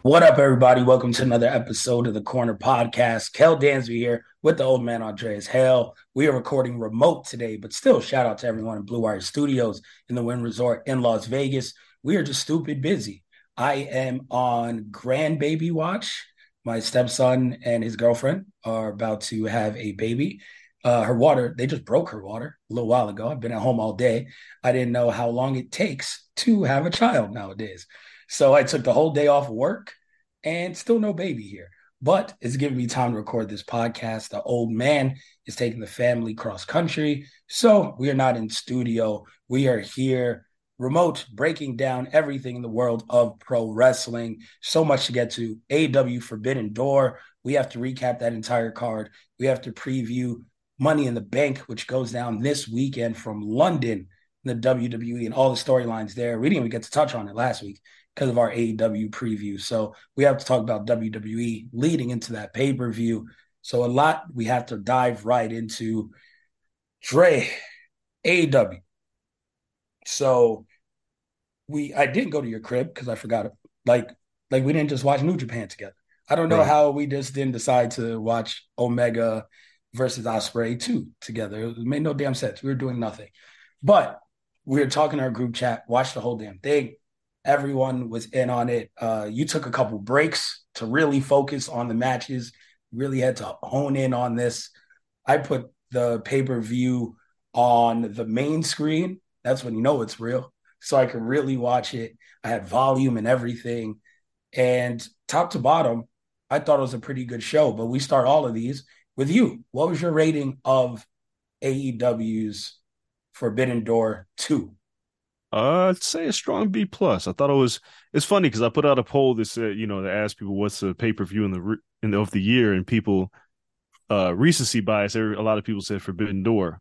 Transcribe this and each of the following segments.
What up, everybody? Welcome to another episode of the Corner Podcast. Kel Dansby here with the old man Andreas Hale. We are recording remote today, but still, shout out to everyone in Blue Wire Studios in the Wynn Resort in Las Vegas. We are just stupid busy. I am on grandbaby watch. My stepson and his girlfriend are about to have a baby. Uh, her water, they just broke her water a little while ago. I've been at home all day. I didn't know how long it takes to have a child nowadays. So I took the whole day off work and still no baby here. But it's giving me time to record this podcast. The old man is taking the family cross country. So we are not in studio. We are here remote breaking down everything in the world of pro wrestling. So much to get to. AEW Forbidden Door. We have to recap that entire card. We have to preview Money in the Bank, which goes down this weekend from London, the WWE, and all the storylines there. We didn't even get to touch on it last week because of our AEW preview. So we have to talk about WWE leading into that pay per view. So a lot we have to dive right into. Dre, AEW. So we I didn't go to your crib because I forgot it. Like like we didn't just watch New Japan together. I don't know Right. how we just didn't decide to watch Omega versus Ospreay 2 together. It made no damn sense. We were doing nothing. But we were talking in our group chat, watched the whole damn thing. Everyone was in on it. Uh, you took a couple breaks to really focus on the matches, really had to hone in on this. I put the pay per view on the main screen. That's when you know it's real. So I could really watch it. I had volume and everything. And top to bottom, I thought it was a pretty good show. But we start all of these with you. What was your rating of AEW's Forbidden Door 2? Uh, I'd say a strong B plus. I thought it was. It's funny because I put out a poll that said, you know, to ask people what's the pay per view in the in the, of the year, and people, uh, recency bias. A lot of people said Forbidden Door.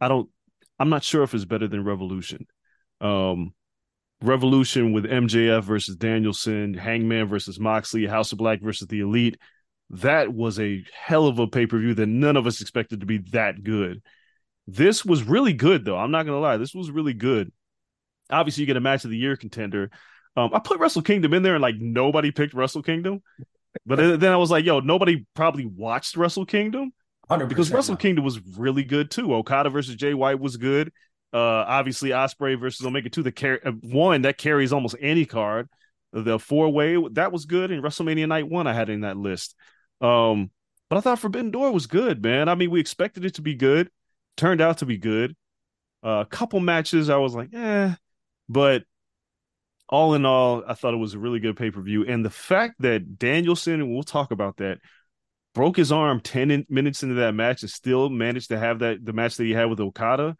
I don't. I'm not sure if it's better than Revolution. Um, Revolution with MJF versus Danielson, Hangman versus Moxley, House of Black versus the Elite. That was a hell of a pay per view that none of us expected to be that good. This was really good, though. I'm not gonna lie. This was really good obviously you get a match of the year contender. Um, I put Wrestle Kingdom in there and like nobody picked Wrestle Kingdom. But then I was like, yo, nobody probably watched Wrestle Kingdom 100% because Wrestle no. Kingdom was really good too. Okada versus Jay White was good. Uh, obviously Ospreay versus Omega two. The car- uh, one that carries almost any card. The four way that was good, and WrestleMania Night One I had in that list. Um, but I thought Forbidden Door was good, man. I mean, we expected it to be good, turned out to be good. Uh, a couple matches I was like, eh, but all in all, I thought it was a really good pay per view. And the fact that Danielson, and we'll talk about that, broke his arm 10 in- minutes into that match and still managed to have that the match that he had with Okada.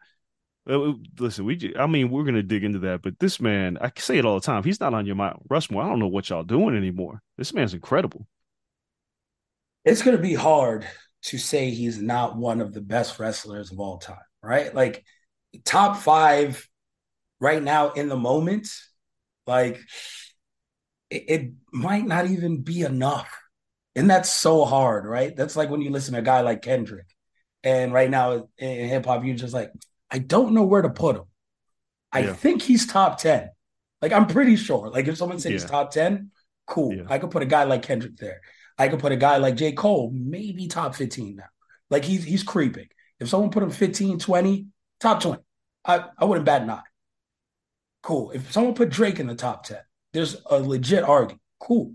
Uh, Listen, we I mean, we're going to dig into that, but this man, I say it all the time. He's not on your mind. Rushmore. I don't know what y'all doing anymore. This man's incredible. It's going to be hard to say he's not one of the best wrestlers of all time, right? Like top five right now in the moment, like it, it might not even be enough. And that's so hard, right? That's like when you listen to a guy like Kendrick. And right now in hip hop, you're just like, I don't know where to put him. I Yeah. think he's top 10. Like, I'm pretty sure. Like, if someone said he's top 10, cool. Yeah. I could put a guy like Kendrick there. I could put a guy like J. Cole, maybe top 15 now. Like, he's he's creeping. If someone put him 15, 20, top 20, I, I wouldn't bat an eye. Cool. If someone put Drake in the top 10, there's a legit argument. Cool.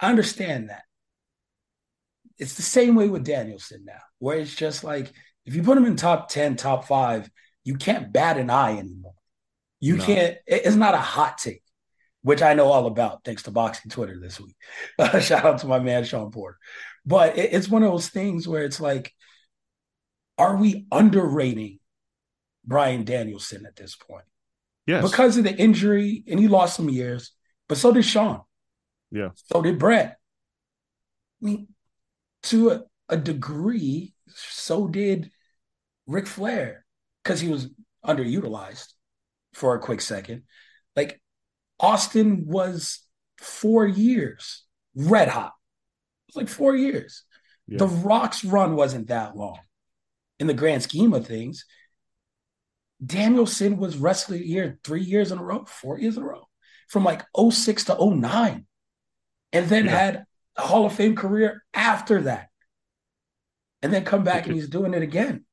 I understand that. It's the same way with Danielson now, where it's just like if you put him in top 10, top five, you can't bat an eye anymore. You No. can't, it's not a hot take, which I know all about thanks to Boxing Twitter this week. Uh, shout out to my man, Shawn Porter. But it- it's one of those things where it's like, are we underrating Bryan Danielson at this point? Yes. Because of the injury, and he lost some years, but so did Shawn. Yeah. So did Bret. I mean, to a, a degree, so did Ric Flair because he was underutilized for a quick second. Like Austin was four years red hot. It was like four years. Yeah. The Rock's run wasn't that long in the grand scheme of things. Danielson was wrestling year three years in a row, four years in a row, from like 06 to 09, and then Yeah. had a Hall of Fame career after that. And then come back and he's doing it again.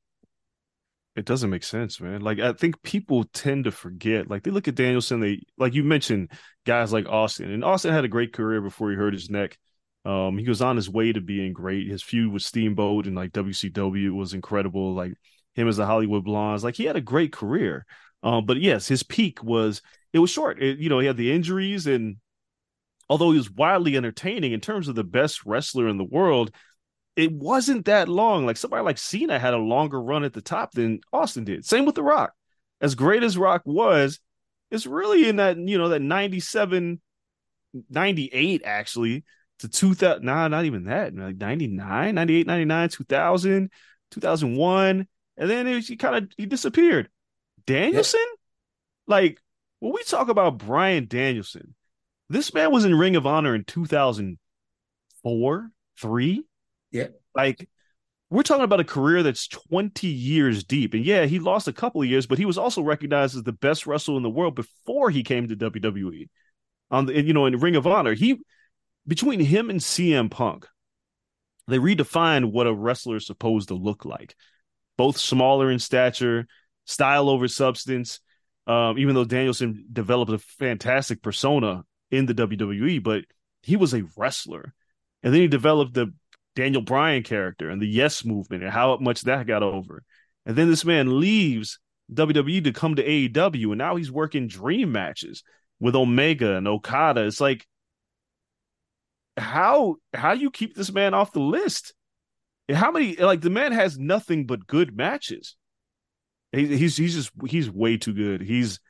It doesn't make sense, man. Like I think people tend to forget. Like they look at Danielson, they like you mentioned guys like Austin, and Austin had a great career before he hurt his neck. Um, he was on his way to being great. His feud with Steamboat and like WCW was incredible. Like him as the Hollywood Blondes, like he had a great career. Um, but yes, his peak was it was short. It, you know, he had the injuries, and although he was wildly entertaining in terms of the best wrestler in the world, it wasn't that long. Like somebody like Cena had a longer run at the top than Austin did. Same with The Rock. As great as Rock was, it's really in that, you know, that 97, 98 actually to 2000. Nah, not even that. Like 99, 98, 99, 2000, 2001. And then it, he kind of he disappeared. Danielson? Like when we talk about Bryan Danielson, this man was in Ring of Honor in 2004, three. Yeah. Like we're talking about a career that's 20 years deep. And yeah, he lost a couple of years, but he was also recognized as the best wrestler in the world before he came to WWE. On the you know, in Ring of Honor, he between him and CM Punk, they redefined what a wrestler is supposed to look like. Both smaller in stature, style over substance. Um, even though Danielson developed a fantastic persona in the WWE, but he was a wrestler. And then he developed the Daniel Bryan character and the Yes movement and how much that got over. And then this man leaves WWE to come to AEW, and now he's working dream matches with Omega and Okada. It's like, how how do you keep this man off the list? How many like the man has nothing but good matches. He, he's he's just he's way too good. He's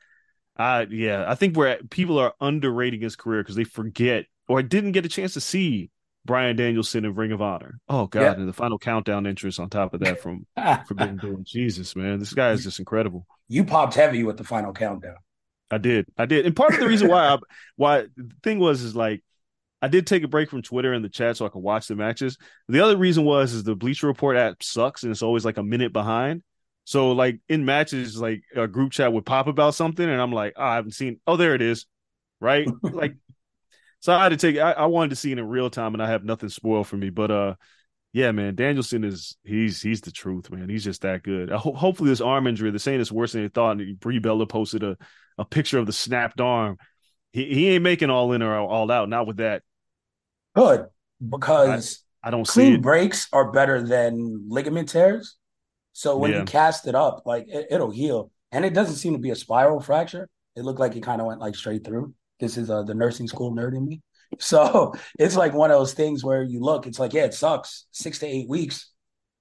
uh yeah, I think we're people are underrating his career because they forget or didn't get a chance to see Bryan Danielson in Ring of Honor. Oh god, Yeah. and the final countdown entrance on top of that from Forbidden Door. Jesus, man, this guy is just incredible. you popped heavy with the final countdown. I did, I did, and part of the reason why I, why the thing was is like I did take a break from Twitter and the chat so I could watch the matches. The other reason was is the Bleacher Report app sucks and it's always like a minute behind. So like in matches, like a group chat would pop about something, and I'm like, oh, I haven't seen. Oh, there it is, right? like, so I had to take. I, I wanted to see it in real time, and I have nothing spoiled for me. But uh, yeah, man, Danielson is he's he's the truth, man. He's just that good. I ho- hopefully, this arm injury, they're saying it's worse than they thought. And Brie Bella posted a a picture of the snapped arm. He he ain't making all in or all out. Not with that. Good, because I don't see clean it. breaks are better than ligament tears. So when Yeah. you cast it up, like it, it'll heal, and it doesn't seem to be a spiral fracture. It looked like it kind of went like straight through. This is uh, the nursing school nerd in me. So it's like one of those things where you look, it's like yeah, it sucks, six to eight weeks,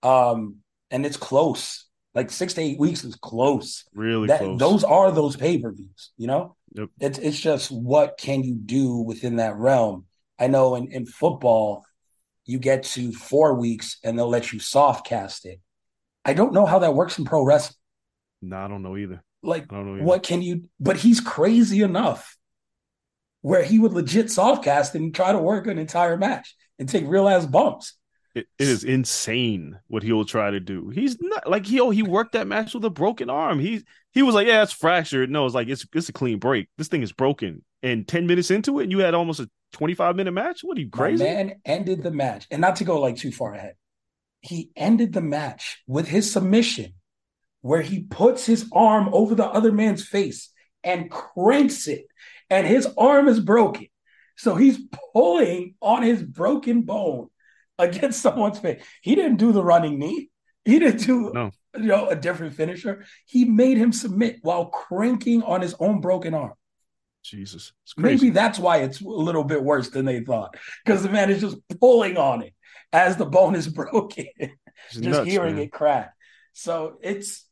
um, and it's close. Like six to eight weeks is close. Really that close. those are those pay per views. You know, Yep. it's it's just what can you do within that realm. I know in in football, you get to four weeks and they'll let you soft cast it. I don't know how that works in pro wrestling. No, I don't know either. Like, don't know either. what can you? But he's crazy enough where he would legit soft cast and try to work an entire match. and take real ass bumps. It, it is insane what he'll try to do. He's not like he oh, he worked that match with a broken arm. He he was like, yeah, it's fractured. No, it's like it's it's a clean break. This thing is broken. And ten minutes into it, you had almost a twenty five minute match. What are you crazy? My man ended the match, and not to go like too far ahead. He ended the match with his submission, where he puts his arm over the other man's face and cranks it, and his arm is broken. So he's pulling on his broken bone against someone's face. He didn't do the running knee. He didn't do No. you know a different finisher. He made him submit while cranking on his own broken arm. Jesus, crazy. Maybe that's why it's a little bit worse than they thought because the man is just pulling on it as the bone is broken, just nuts, hearing man. it crack. So it's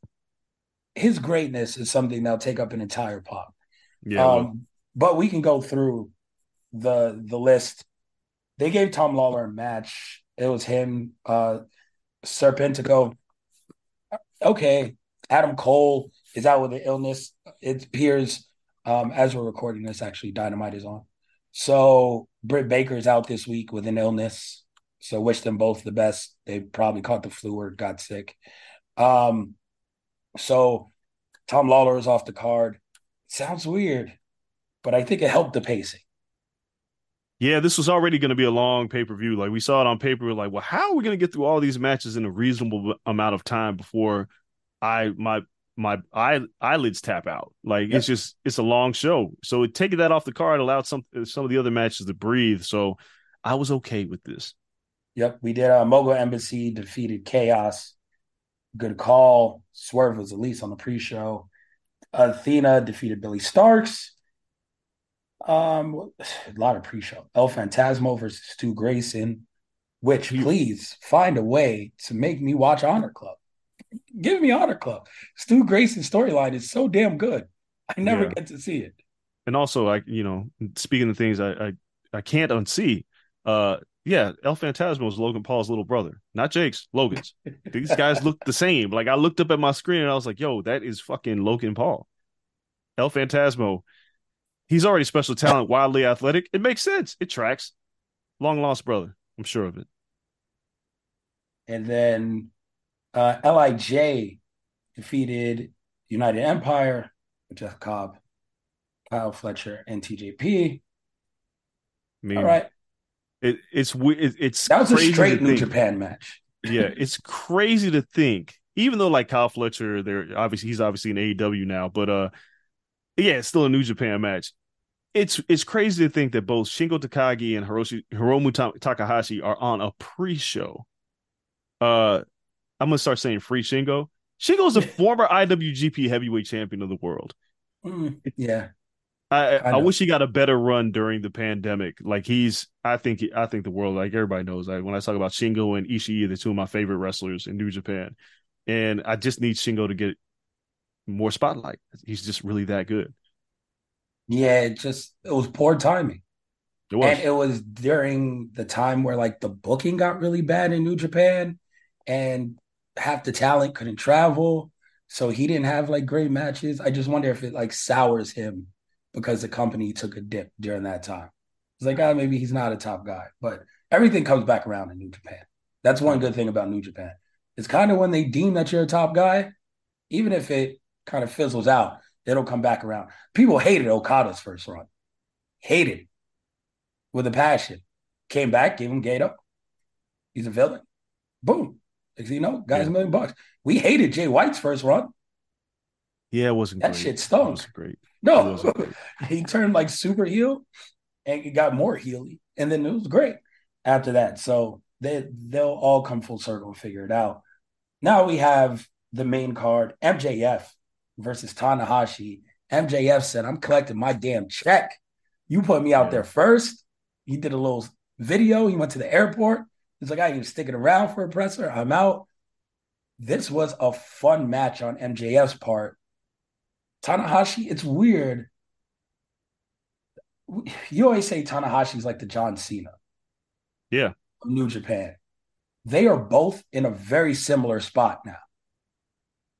his greatness is something that'll take up an entire pod. Yeah, um, but we can go through the the list. They gave Tom Lawlor a match. It was him, uh, Serpentico. Okay, Adam Cole is out with an illness. It appears um, as we're recording this, actually, Dynamite is on. So Britt Baker is out this week with an illness. So wish them both the best. They probably caught the flu or got sick. Um, so Tom Lawlor is off the card. Sounds weird, but I think it helped the pacing. yeah. This was already going to be a long pay per view. Like we saw it on paper. We're like, well, how are we going to get through all these matches in a reasonable amount of time before I my my eye, eyelids tap out? Like Yep. it's just it's a long show. So taking that off the card allowed some some of the other matches to breathe. So I was okay with this. Yep, we did. Uh, Mogul Embassy defeated Chaos. Good call. Swerve was at least on the pre-show. Athena defeated Billie Starkz. Um, a lot of pre-show. El Phantasmo versus Stu Grayson. Which He- please find a way to make me watch Honor Club. Give me Honor Club. Stu Grayson's storyline is so damn good. I never Yeah. get to see it. and also I you know speaking of things I I, I can't unsee. Uh, yeah, El Phantasmo is Logan Paul's little brother, not Jake's. Logan's. These guys look the same. Like I looked up at my screen and I was like, "Yo, that is fucking Logan Paul." El Phantasmo. He's already special talent, wildly athletic. It makes sense. It tracks. Long lost brother. I'm sure of it. And then uh, LIJ defeated United Empire with Jeff Cobb, Kyle Fletcher, and TJP. All right, it, it's it, it's that was a straight New think- Japan match. yeah, it's crazy to think. Even though like Kyle Fletcher, they're obviously he's obviously in AEW now, but uh, yeah, it's still a New Japan match. It's it's crazy to think that both Shingo Takagi and Hiroshi, Hiromu Ta- Takahashi are on a pre-show. Uh, I'm gonna start saying free Shingo. Shingo's a former IWGP Heavyweight Champion of the world. Mm, yeah, I, I I wish he got a better run during the pandemic. Like he's, I think, I think the world, like everybody knows, like when I talk about Shingo and Ishii, they're two of my favorite wrestlers in New Japan, and I just need Shingo to get more spotlight. He's just really that good. Yeah. It just it was poor timing, It was. and it was during the time where like the booking got really bad in New Japan, and half the talent couldn't travel, so he didn't have like great matches. I just wonder if it like sours him because the company took a dip during that time. It's like, ah, maybe he's not a top guy, but everything comes back around in New Japan. That's one good thing about New Japan. It's kind of when they deem that you're a top guy, even if it kind of fizzles out, it'll come back around. People hated Okada's first run, hated with a passion. Came back, gave him Gedo. He's a villain. Boom. You know, guy's Yeah. a million bucks. We hated Jay White's first run. yeah, it wasn't That great. shit It stunk. wasn't great. No, wasn't great. he turned like super heel and he got more heely, and then it was great after that. So they they'll all come full circle and figure it out. Now we have the main card: MJF versus Tanahashi. MJF said, "I'm collecting my damn check. You put me out there first. He did a little video. He went to the airport. He's like, I ain't even sticking around for a presser. I'm out. This was a fun match on MJF's part. Tanahashi, it's weird. You always say Tanahashi's like the John Cena Yeah, New Japan. They are both in a very similar spot now.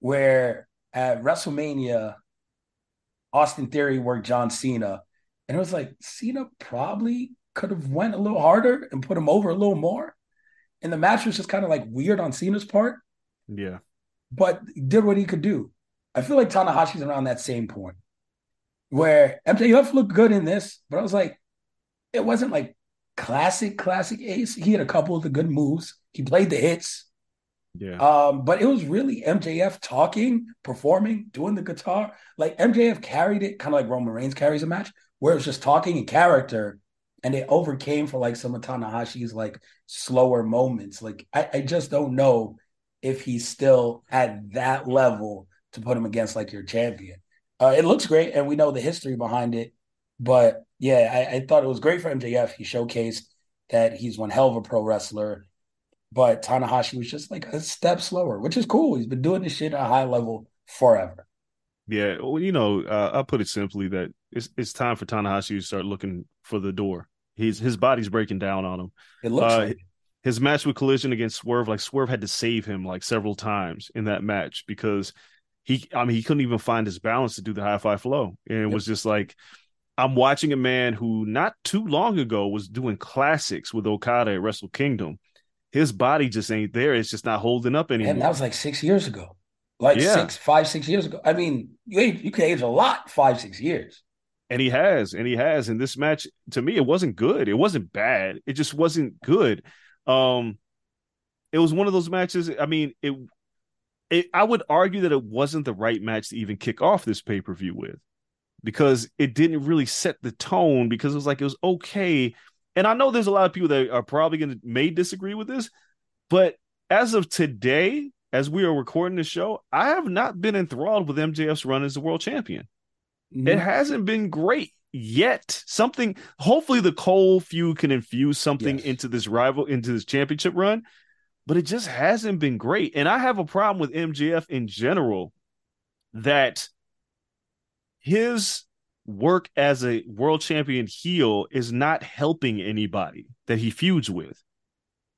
Where at WrestleMania, Austin Theory worked John Cena, and it was like Cena probably could have went a little harder and put him over a little more. And the match was just kind of like weird on Cena's part, Yeah. but did what he could do. I feel like Tanahashi's around that same point where MJF looked good in this, but I was like, it wasn't like classic, classic Ace. He had a couple of the good moves. He played the hits. Yeah. Um, but it was really MJF talking, performing, doing the guitar. Like MJF carried it, kind of like Roman Reigns carries a match, where it was just talking in character, and it overcame for like some of Tanahashi's like slower moments. Like I, I just don't know if he's still at that level to put him against like your champion. Uh, it looks great, and we know the history behind it. But yeah, I, I thought it was great for MJF. He showcased that he's one hell of a pro wrestler but Tanahashi was just like a step slower, which is cool. He's been doing this shit at a high level forever. Yeah. Well, you know, uh, I'll put it simply that it's it's time for Tanahashi to start looking for the door. He's his body's breaking down on him. It looks Uh, like it. his match with Collision against Swerve, like Swerve had to save him like several times in that match because he, I mean, he couldn't even find his balance to do the High Fly Flow, and it Yep. was just like I'm watching a man who not too long ago was doing classics with Okada at Wrestle Kingdom. His body just ain't there; it's just not holding up anymore. And that was like six years ago. Like Yeah. six, five, six years ago. I mean, you age, you can age a lot five, six years. And he has, and he has. And this match, to me, it wasn't good. It wasn't bad. It just wasn't good. Um, it was one of those matches. I mean, it, it. I would argue that it wasn't the right match to even kick off this pay per view with, because it didn't really set the tone. Because it was like it was okay. And I know there's a lot of people that are probably going to may disagree with this, but as of today, as we are recording the show, I have not been enthralled with MJF's run as the world champion. It hasn't been great yet. Something, hopefully, the Cole feud can infuse something Yes. into this rival, into this championship run, but it just hasn't been great. And I have a problem with MJF in general that his work as a world champion heel is not helping anybody that he feuds with.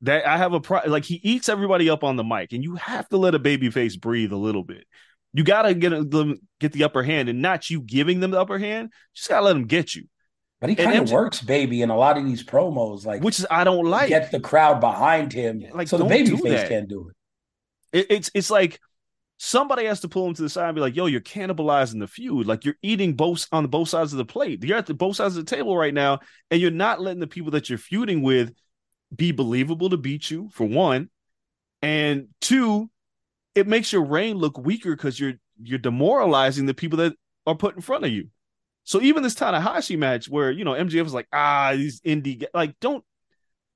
That I have a pro like he eats everybody up on the mic, and you have to let a baby face breathe a little bit. You gotta get them get the upper hand, and not you giving them the upper hand. Just gotta let them get you, But he kind of works, baby, in a lot of these promos. Like, which is I don't like. get the crowd behind him, Like, so the baby face that. can't do it. It, it's it's like somebody has to pull him to the side and be like, "Yo, you're cannibalizing the feud. Like you're eating both on both sides of the plate. You're at the both sides of the table right now, and you're not letting the people that you're feuding with be believable to beat you. For one, and two, it makes your reign look weaker because you're you're demoralizing the people that are put in front of you. So even this Tanahashi match, where you know MJF was like, ah, these indie like don't.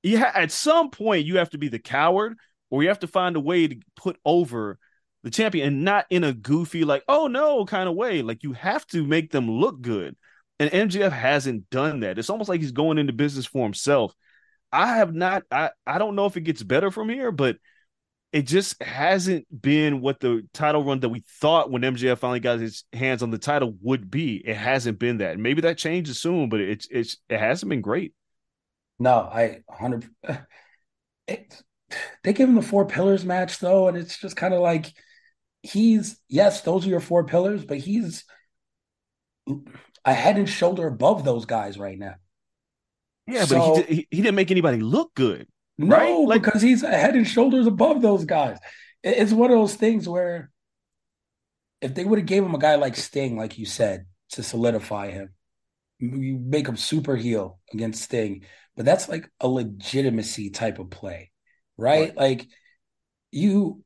Yeah, at some point you have to be the coward, or you have to find a way to put over the champion, and not in a goofy like, oh no, kind of way. Like you have to make them look good, and MJF hasn't done that. It's almost like he's going into business for himself. I have not. I I don't know if it gets better from here, but it just hasn't been what the title run that we thought when MJF finally got his hands on the title would be. It hasn't been that. Maybe that changes soon, but it's it's it hasn't been great. No, I hundred. It, they give him the four pillars match though, and it's just kind of like he's yes, those are your four pillars, but he's a head and shoulder above those guys right now. Yeah, So- but he, he didn't make anybody look good. No, Right? Like- because he's a head and shoulders above those guys. It's one of those things where if they would have gave him a guy like Sting, like you said, to solidify him, you make him super heel against Sting, but that's like a legitimacy type of play, right? Right. Like you,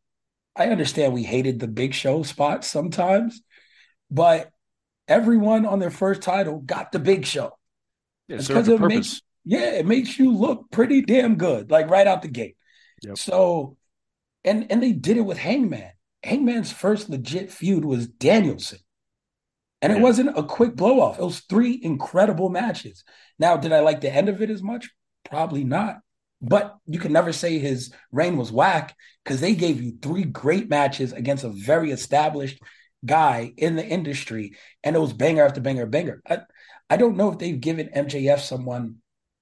I understand we hated the big show spots sometimes, but everyone on their first title got the big show. Yeah, it It's served 'cause a it makes yeah, it makes you look pretty damn good, like right out the gate. Yep. So, and and they did it with Hangman. Hangman's first legit feud was Danielson, and it wasn't a quick blow off. It was three incredible matches. Now, did I like the end of it as much? Probably not. But you can never say his reign was whack because they gave you three great matches against a very established guy in the industry, and it was banger after banger, banger. I, I don't know if they've given MJF someone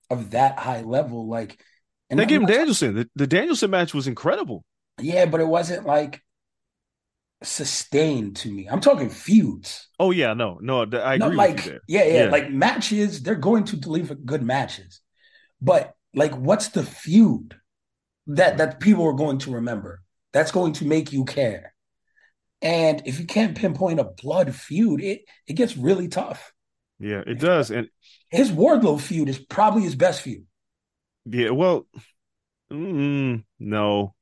of that high level. Like, and They I'm gave him Danielson. The, the Danielson match was incredible. Yeah, but it wasn't like sustained to me. I'm talking feuds. Oh yeah, no, no, I Not agree like with you there. yeah, yeah, Yeah. like matches. They're going to deliver good matches. But like, what's the feud that that people are going to remember? That's going to make you care. And if you can't pinpoint a blood feud, it it gets really tough. Yeah, it does. And His Wardlow feud is probably his best feud. yeah, well, mm, no,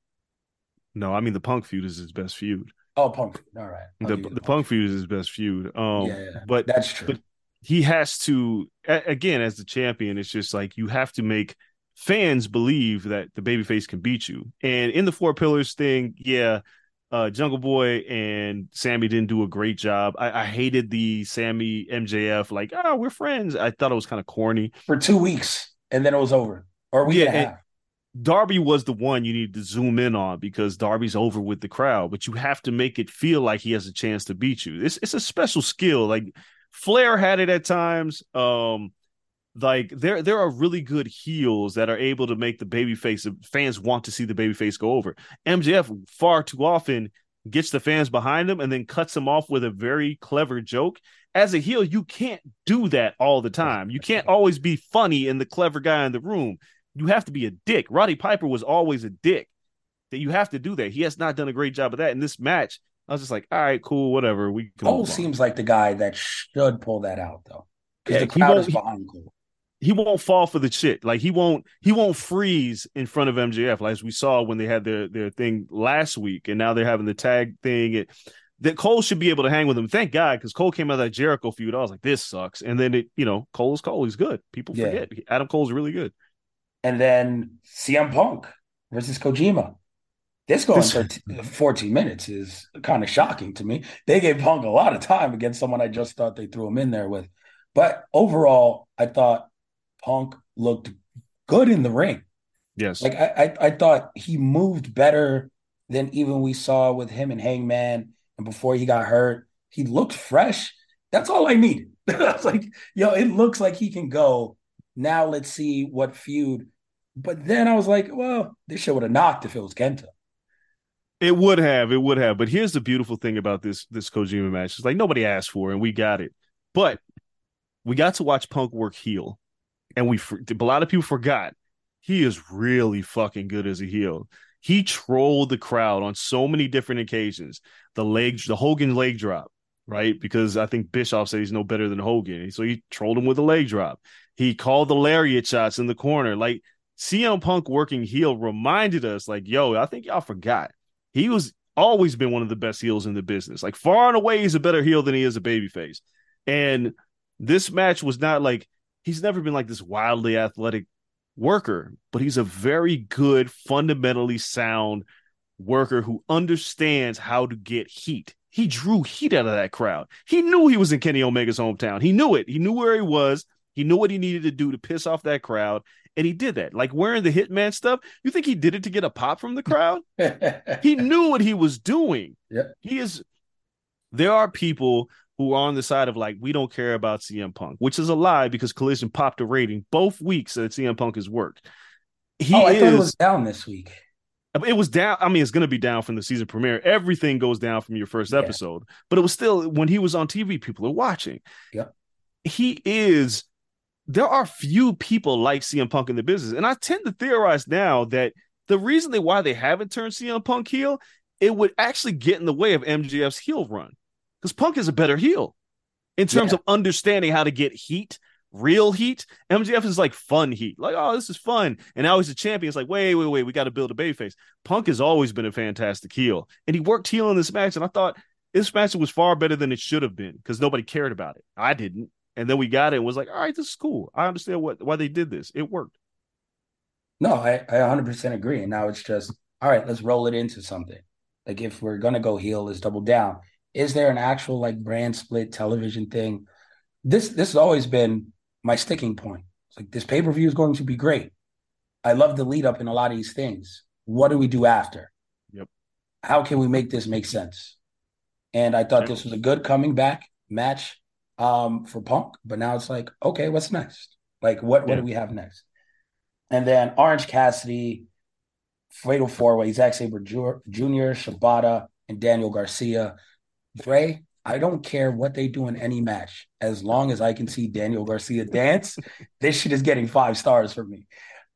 no. I mean, the Punk feud is his best feud. Oh, Punk feud. All right. I'll The the Punk feud is his best feud. Um, Yeah, yeah, but That's true. but he has to again as the champion. It's just like you have to make fans believe that the babyface can beat you. And in the four pillars thing, yeah, uh, Jungle Boy and Sammy didn't do a great job. I, I hated the Sammy MJF like, oh, we're friends. I thought it was kind of corny. For two weeks, and then it was over. Or we Yeah, and a and- half. Darby was the one you need to zoom in on because Darby's over with the crowd, but you have to make it feel like he has a chance to beat you. It's it's a special skill. Like Flair had it at times. Um, like there there are really good heels that are able to make the babyface fans want to see the babyface go over. MJF far too often gets the fans behind him and then cuts them off with a very clever joke. As a heel, you can't do that all the time. You can't always be funny and the clever guy in the room. You have to be a dick. Roddy Piper was always a dick. That you have to do that. He has not done a great job of that in this match. I was just like, all right, cool, whatever. We can Cole seems like the guy that should pull that out, though. Because Yeah, the crowd won't- is behind Cole. He won't fall for the shit. Like he won't he won't freeze in front of MJF, like as we saw when they had their their thing last week, and now they're having the tag thing. It, that Cole should be able to hang with him. Thank God, because Cole came out of that Jericho feud. I was like, this sucks. And then it, you know, Cole's Cole. He's good. People Yeah. forget Adam Cole's really good. And then CM Punk versus Kojima. This going This- 13, 14 minutes is kind of shocking to me. They gave Punk a lot of time against someone I just thought they threw him in there with. But overall, I thought Punk looked good in the ring. Yes. Like I, I, I thought he moved better than even we saw with him and Hangman. And before he got hurt, he looked fresh. That's all I needed. I was like, yo, it looks like he can go. Now let's see what feud. But then I was like, well, this shit would have knocked if it was Kenta. It would have, it would have. But here's the beautiful thing about this this Kojima match: it's like nobody asked for, it, and we got it. But we got to watch Punk work heel, and we a lot of people forgot he is really fucking good as a heel. He trolled the crowd on so many different occasions. The leg, the Hogan leg drop, right? Because I think Bischoff said he's no better than Hogan, so he trolled him with a leg drop. He called the lariat shots in the corner, like. CM Punk working heel reminded us, like, yo, I think y'all forgot he was always been one of the best heels in the business. Like far and away, he's a better heel than he is a babyface. And this match was not like he's never been like this wildly athletic worker, but he's a very good, fundamentally sound worker who understands how to get heat. He drew heat out of that crowd. He knew he was in Kenny Omega's hometown. He knew it. He knew where he was. He knew what he needed to do to piss off that crowd. And he did that. Like wearing the Hitman stuff. You think he did it to get a pop from the crowd? he knew what he was doing. Yep. He is. There are people who are on the side of like we don't care about CM Punk, which is a lie because Collision popped a rating both weeks that CM Punk has worked. He oh, I is. thought it was down this week. It was down. I mean, it's going to be down from the season premiere. Everything goes down from your first Yeah. episode, but it was still when he was on TV, people are watching. Yep. He is. There are few people like CM Punk in the business, and I tend to theorize now that the reason they why they haven't turned CM Punk heel, it would actually get in the way of MJF's heel run because Punk is a better heel in terms Yeah. of understanding how to get heat, real heat. MJF is like fun heat, like oh this is fun, and now he's a champion. It's like wait wait wait, we got to build a babyface. Punk has always been a fantastic heel, and he worked heel in this match, and I thought this match was far better than it should have been because nobody cared about it. I didn't, and then we got it and was like, all right, this is cool. I understand what why they did this. It worked. No, I, I 100% agree. And now it's just, all right, let's roll it into something. Like if we're going to go heel, let's double down. Is there an actual like brand split television thing? This this has always been my sticking point. It's like this pay-per-view is going to be great. I love the lead up in a lot of these things. What do we do after? Yep. How can we make this make sense? And I thought this was a good coming back match um, for Punk, but now it's like, okay, what's next? Like, what what Yeah. do we have next? And then Orange Cassidy, Fatal Four Way, Zack Sabre Jr., Shibata, and Daniel Garcia. Dre, I don't care what they do in any match, as long as I can see Daniel Garcia dance. this shit is getting five stars for me.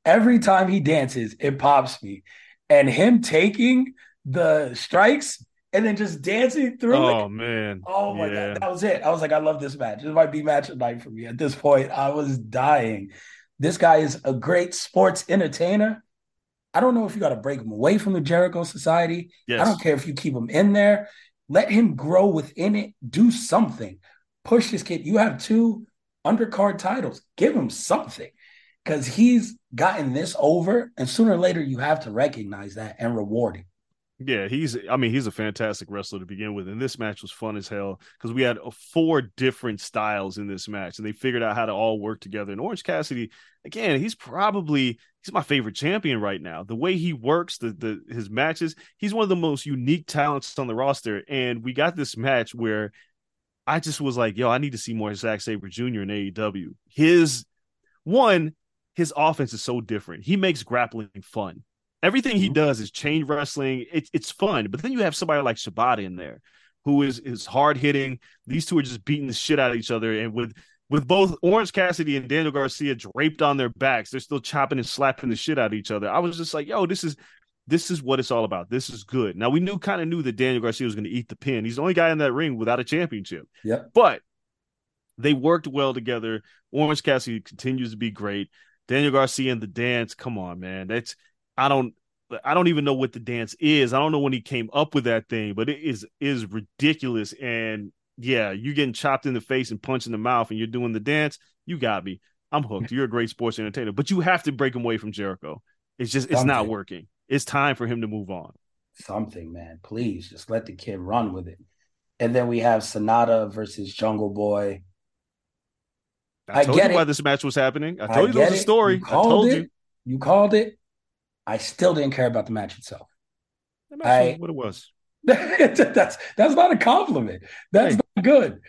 Every time he dances, it pops me. And him taking the strikes and then just dancing through Oh it. man. Oh my Yeah. god, that was it. I was like, I love this match. This might be match of the night for me. At this point, I was dying. This guy is a great sports entertainer. I don't know if you got to break him away from the Jericho Society. Yes. I don't care if you keep him in there. Let him grow within it. Do something. Push this kid. You have two undercard titles. Give him something because he's gotten this over. And sooner or later, you have to recognize that and reward him. Yeah, he's. I mean, he's a fantastic wrestler to begin with, and this match was fun as hell because we had uh, four different styles in this match, and they figured out how to all work together. And Orange Cassidy, again, he's probably he's my favorite champion right now. The way he works, the the his matches, he's one of the most unique talents on the roster. And we got this match where I just was like, yo, I need to see more Zack Sabre Jr. in AEW. His one, his offense is so different. He makes grappling fun. Everything he Mhm. does is chain wrestling. It's it's fun, but then you have somebody like Shibata in there, who is is hard hitting. These two are just beating the shit out of each other, and with with both Orange Cassidy and Daniel Garcia draped on their backs, they're still chopping and slapping the shit out of each other. I was just like, yo, this is this is what it's all about. This is good. Now we knew kind of knew that Daniel Garcia was going to eat the pin. He's the only guy in that ring without a championship. Yep. But they worked well together. Orange Cassidy continues to be great. Daniel Garcia and the dance, come on, man. That's I don't I don't even know what the dance is. I don't know when he came up with that thing, but it is is ridiculous. And yeah, you getting chopped in the face and punched in the mouth, and you're doing the dance. You got me. I'm hooked. You're a great sports entertainer, but you have to break him away from Jericho. It's just it's not working. It's time for him to move on. Something, man. Please just let the kid run with it. And then we have Sanada versus Jungle Boy. I told get you why it. this match was happening. I told you there was a story. You I told it. you. You called it. I still didn't care about the match itself. I- what it was. that's that's not a compliment. That's Hey. not good.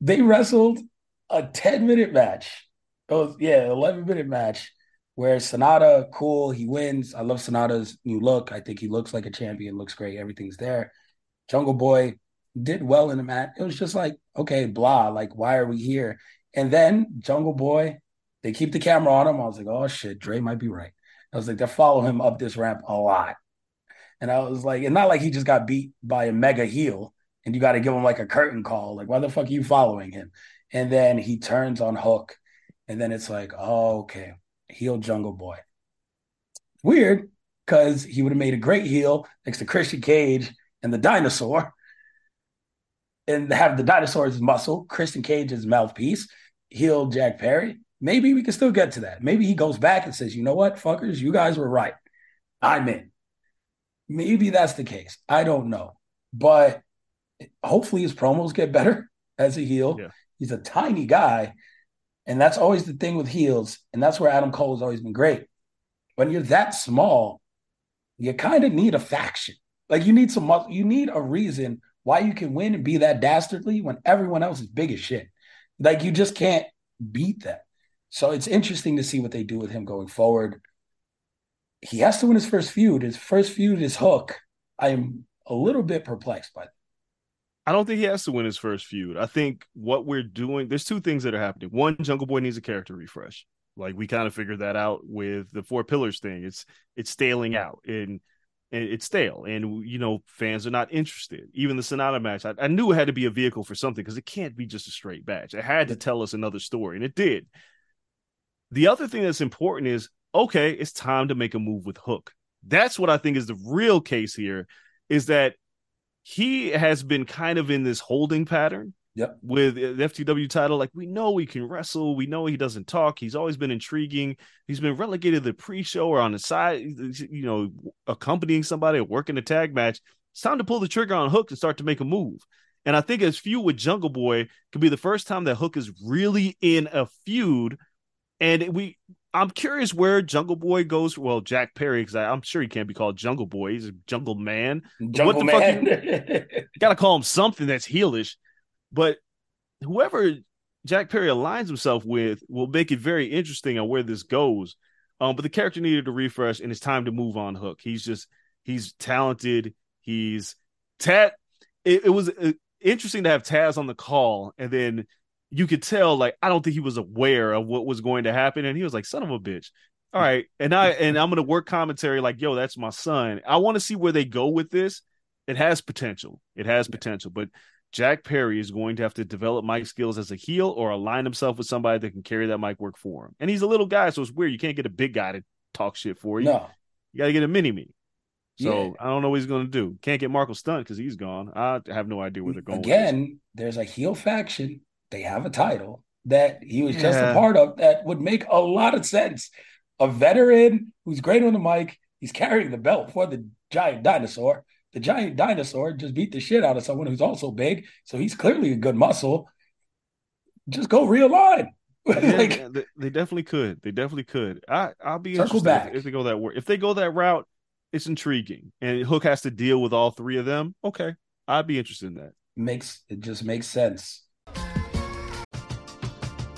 They wrestled a 10 minute match. It was yeah, 11 minute match where Sanada, cool, he wins. I love Sanada's new look. I think he looks like a champion, looks great, everything's there. Jungle Boy did well in the match. It was just like, okay, blah, like why are we here? And then Jungle Boy, they keep the camera on him. I was like, oh shit, Dre might be right. I was like, they follow him up this ramp a lot. And I was like, and not like he just got beat by a mega heel and you got to give him like a curtain call. Like, why the fuck are you following him? And then he turns on Hook. And then it's like, oh, okay, heel Jungle Boy. Weird because he would have made a great heel next to Christian Cage and the dinosaur. And have the dinosaur's muscle, Christian Cage's mouthpiece, heel Jack Perry. Maybe we can still get to that. Maybe he goes back and says, you know what, fuckers, you guys were right. I'm in. Maybe that's the case. I don't know. But hopefully his promos get better as a heel. Yeah. He's a tiny guy. And that's always the thing with heels. And that's where Adam Cole has always been great. When you're that small, you kind of need a faction. Like you need some mus- you need a reason why you can win and be that dastardly when everyone else is big as shit. Like you just can't beat that. So it's interesting to see what they do with him going forward. He has to win his first feud. His first feud is Hook. I am a little bit perplexed by that. I don't think he has to win his first feud. I think what we're doing, there's two things that are happening. One, Jungle Boy needs a character refresh. Like we kind of figured that out with the four pillars thing. It's it's staling out and, and it's stale, and you know fans are not interested. Even the Sanada match, I, I knew it had to be a vehicle for something because it can't be just a straight match. It had to tell us another story, and it did. The other thing that's important is okay, it's time to make a move with Hook. That's what I think is the real case here. Is that he has been kind of in this holding pattern Yep. with the FTW title. Like we know he can wrestle, we know he doesn't talk. He's always been intriguing. He's been relegated to the pre-show or on the side, you know, accompanying somebody or working a tag match. It's time to pull the trigger on Hook and start to make a move. And I think his feud with Jungle Boy could be the first time that Hook is really in a feud. And we, I'm curious where Jungle Boy goes. Well, Jack Perry, because I'm sure he can't be called Jungle Boy. He's a Jungle Man Jungle the fuck Man. gotta call him something that's heelish. But whoever Jack Perry aligns himself with will make it very interesting on where this goes. Um, but the character needed a refresh, and it's time to move on. Hook. He's just he's talented. He's tat. It, it was uh, interesting to have Taz on the call, and then you could tell like I don't think he was aware of what was going to happen, and he was like, "Son of a bitch." All right, and I and I'm gonna work commentary like, "Yo, that's my son." I want to see where they go with this. It has potential. It has potential, but Jack Perry is going to have to develop mic skills as a heel or align himself with somebody that can carry that mic work for him. And he's a little guy, so it's weird. You can't get a big guy to talk shit for you. No. You got to get a mini me. So Yeah. I don't know what he's going to do. Can't get Marco Stunt because he's gone. I have no idea where they're going. Again, there's a heel faction. They have a title that he was just Yeah. a part of that would make a lot of sense. A veteran who's great on the mic. He's carrying the belt for the giant dinosaur. The giant dinosaur just beat the shit out of someone who's also big. So he's clearly a good muscle. Just go realign. Like, yeah, they, they definitely could. They definitely could. I I'll be Circle interested back. if, if they go that. If they go that route, it's intriguing. And Hook has to deal with all three of them. Okay, I'd be interested in that. makes it just makes sense.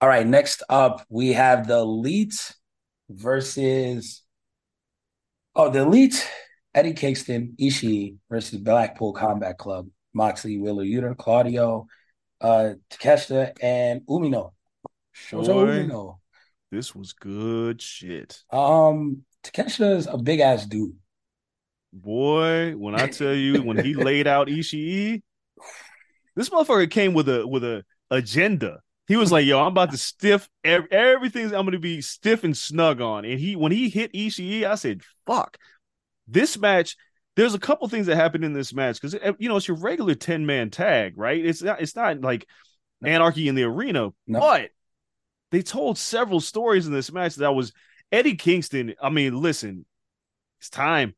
All right, next up we have the Elite versus oh the Elite Eddie Kingston Ishii versus Blackpool Combat Club Moxley Wheeler Yuta Claudio uh Takeshita and Umino Boy. Umino This was good shit. um Takeshita is a big ass dude Boy, when I tell you when he laid out Ishii, this motherfucker came with a with a agenda. He was like, "Yo, I'm about to stiff ev- everything. I'm going to be stiff and snug on." And he when he hit Ishii, I said, "Fuck." This match, there's a couple things that happened in this match because eh, you know it's your regular 10 man tag, right? It's not it's not like anarchy in the arena, No. but they told several stories in this match that was Eddie Kingston. I mean, listen, it's time.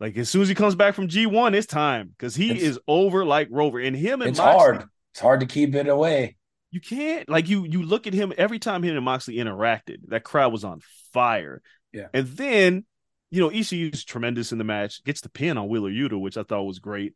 Like as soon as he comes back from G1, it's time because he It's- is over like Rover. And him and it's Moxley, hard it's hard to keep it away you can't like you you look at him every time him and Moxley interacted, that crowd was on fire. Yeah. And then, you know, ECU is tremendous in the match, gets the pin on Wheeler Yuta, which I thought was great.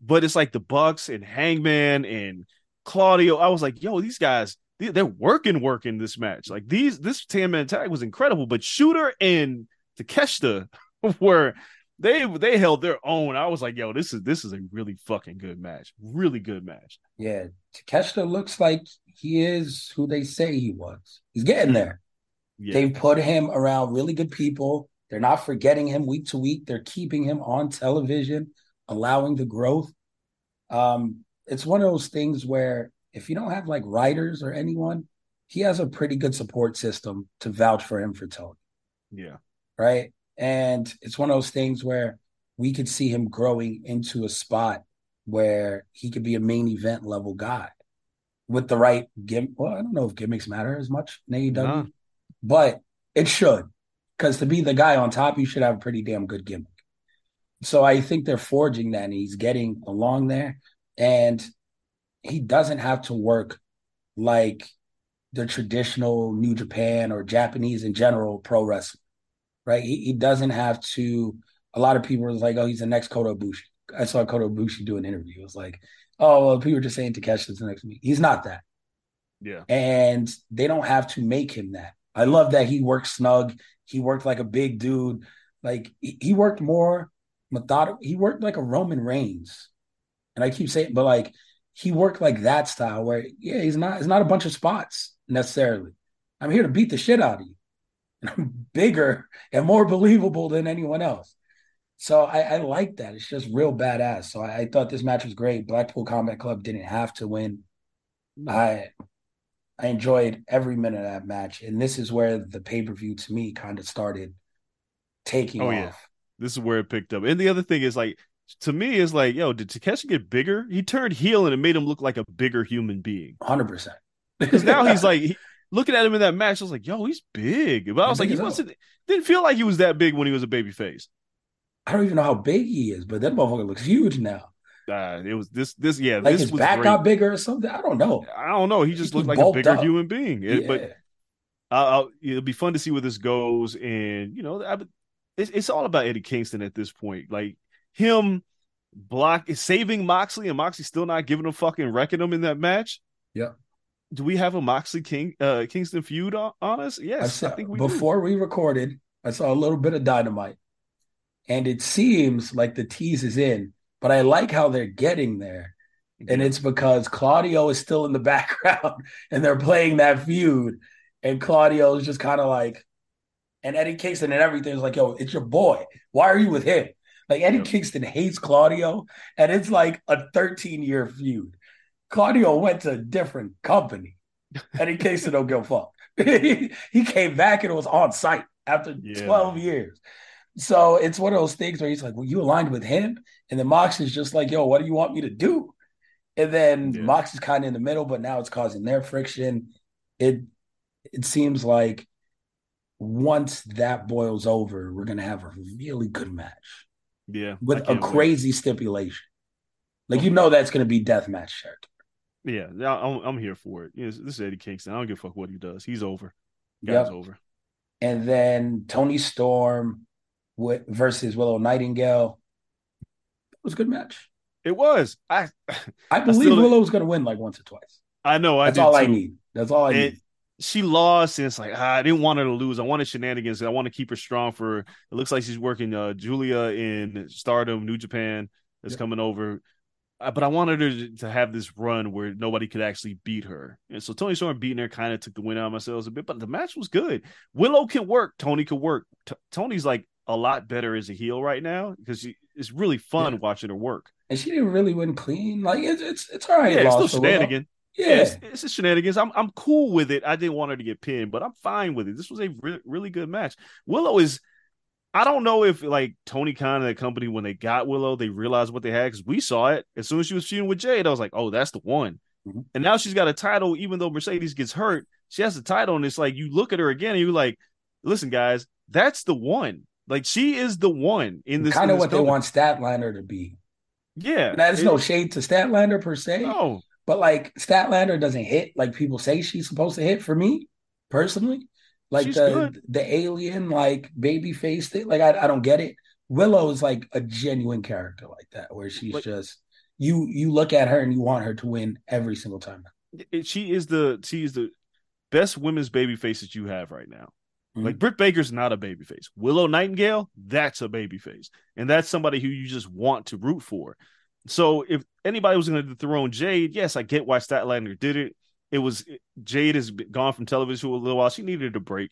But it's like the Bucks and Hangman and Claudio. I was like, yo, these guys, they- they're working, working this match. Like these, this 10 man tag was incredible. But Shota and Takeshita were they they held their own. I was like, yo, this is this is a really fucking good match. Really good match. yeah Takeshita looks like he is who they say he was he's getting there Yeah. They've put him around really good people. They're not forgetting him week to week. They're keeping him on television, allowing the growth. Um, it's one of those things where if you don't have like writers or anyone, he has a pretty good support system to vouch for him for Tony, yeah. right? And it's one of those things where we could see him growing into a spot where he could be a main event level guy. with the right gimmick. Well, I don't know if gimmicks matter as much in AEW, Nah. but it should. Because to be the guy on top, you should have a pretty damn good gimmick. So I think they're forging that and he's getting along there. And he doesn't have to work like the traditional New Japan or Japanese in general pro wrestling, right? He, he doesn't have to. A lot of people are like, oh, he's the next Kota Ibushi. I saw Kota Ibushi do an interview. It was like, oh, well, people are just saying Takeshi's the next me. He's not that. Yeah. And they don't have to make him that. I love that he worked snug. He worked like a big dude. Like he, he worked more methodical. He worked like a Roman Reigns. And I keep saying, but like he worked like that style where yeah, he's not it's not a bunch of spots necessarily. I'm here to beat the shit out of you. Bigger and more believable than anyone else. So I, I like that. It's just real badass. So I, I thought this match was great. Blackpool Combat Club didn't have to win. I I enjoyed every minute of that match. And this is where the pay-per-view to me kind of started taking Oh, off. yeah. This is where it picked up. And the other thing is like to me is like, yo, did Takeshi get bigger? He turned heel and it made him look like a bigger human being. Hundred percent. Because now he's like he, looking at him in that match. I was like, yo, he's big. But I was like, he wasn't didn't feel like he was that big when he was a baby face. I don't even know how big he is, but that motherfucker looks huge now. Uh, it was this this yeah, Like this his was back great. got bigger or something. I don't know. I don't know. He just looked like a bigger up. human being. It- yeah. But it'll be fun to see where this goes. And you know, I, it's it's all about Eddie Kingston at this point. Like him block saving Moxley and Moxley still not giving him fucking wrecking him in that match. Yeah. Do we have a Moxley King uh Kingston feud on, on us? Yes, saw, I think we do. before we recorded, I saw a little bit of dynamite, and it seems like the tease is in. But I like how they're getting there, and it's because Claudio is still in the background, and they're playing that feud, and Claudio is just kind of like, and Eddie Kingston and everything is like, "Yo, it's your boy. Why are you with him?" Like Eddie. Kingston hates Claudio, and it's like a 13 year feud. Claudio went to a different company. Eddie Kingston don't give a fuck. he, he came back and it was on site after Yeah. 12 years. So it's one of those things where he's like, Well, you aligned with him? And then Mox is just like, Yo, what do you want me to do? And then Yeah. Mox is kind of in the middle, but now it's causing their friction. It it seems like once that boils over, we're gonna have a really good match yeah, with a can't wait. crazy stipulation. Like you know that's gonna be death match territory. Yeah, I'm, I'm here for it. Yes, this is Eddie Kingston. I don't give a fuck what he does. He's over. Guy's Yep. over. and then Toni Storm with versus Willow Nightingale. It was a good match. It was. I I believe still- Willow's going to win like once or twice. I know. I That's all I need. That's all I And need. she lost, and it's like ah, I didn't want her to lose. I wanted shenanigans. I want to keep her strong. For it looks like she's working uh, Giulia in Stardom, New Japan is Yep. coming over. But I wanted her to, to have this run where nobody could actually beat her. And so Toni Storm beating her kind of took the win out of myself a bit, but the match was good. Willow can work. Toni can work. T- Toni's like a lot better as a heel right now because it's really fun Yeah. watching her work. And she didn't really win clean. Like it's it's it's all right. yeah, it's still for Willow. shenanigan. Yeah. Yeah, it's, it's a shenanigans. I'm I'm cool with it. I didn't want her to get pinned, but I'm fine with it. This was a re- really good match. Willow is. I don't know if like Tony Khan and the company when they got Willow, they realized what they had because we saw it as soon as she was feuding with Jade. I was like, oh, that's the one. Mhm. And now she's got a title, even though Mercedes gets hurt, she has a title, and it's like you look at her again and you're like, listen, guys, that's the one. Like she is the one in this. kind in of what they want Statlander to be. Yeah, that is no shade to Statlander per se, no. but like Statlander doesn't hit like people say she's supposed to hit for me personally. Like She's the good. the alien like baby face thing. Like I, I don't get it. Willow is like a genuine character like that, where she's Like- just you you look at her and you want her to win every single time. she is the she is the best women's baby face that you have right now. Mhm. Like Britt Baker's not a baby face. Willow Nightingale, that's a baby face. And that's somebody who you just want to root for. So if anybody was going to dethrone Jade, yes, I get why Statlander did it. It was Jade has gone from television for a little while. She needed a break.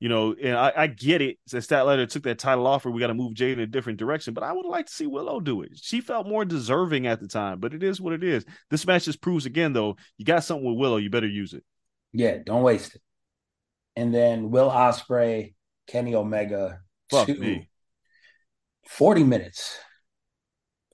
You know, and I, I get it. That Statlander took that title off, or we got to move Jade in a different direction. But I would like to see Willow do it. She felt more deserving at the time, but it is what it is. This match just proves again, though, you got something with Willow, you better use it. Yeah, don't waste it. And then Will Ospreay, Kenny Omega, Fuck two, me. 40 minutes.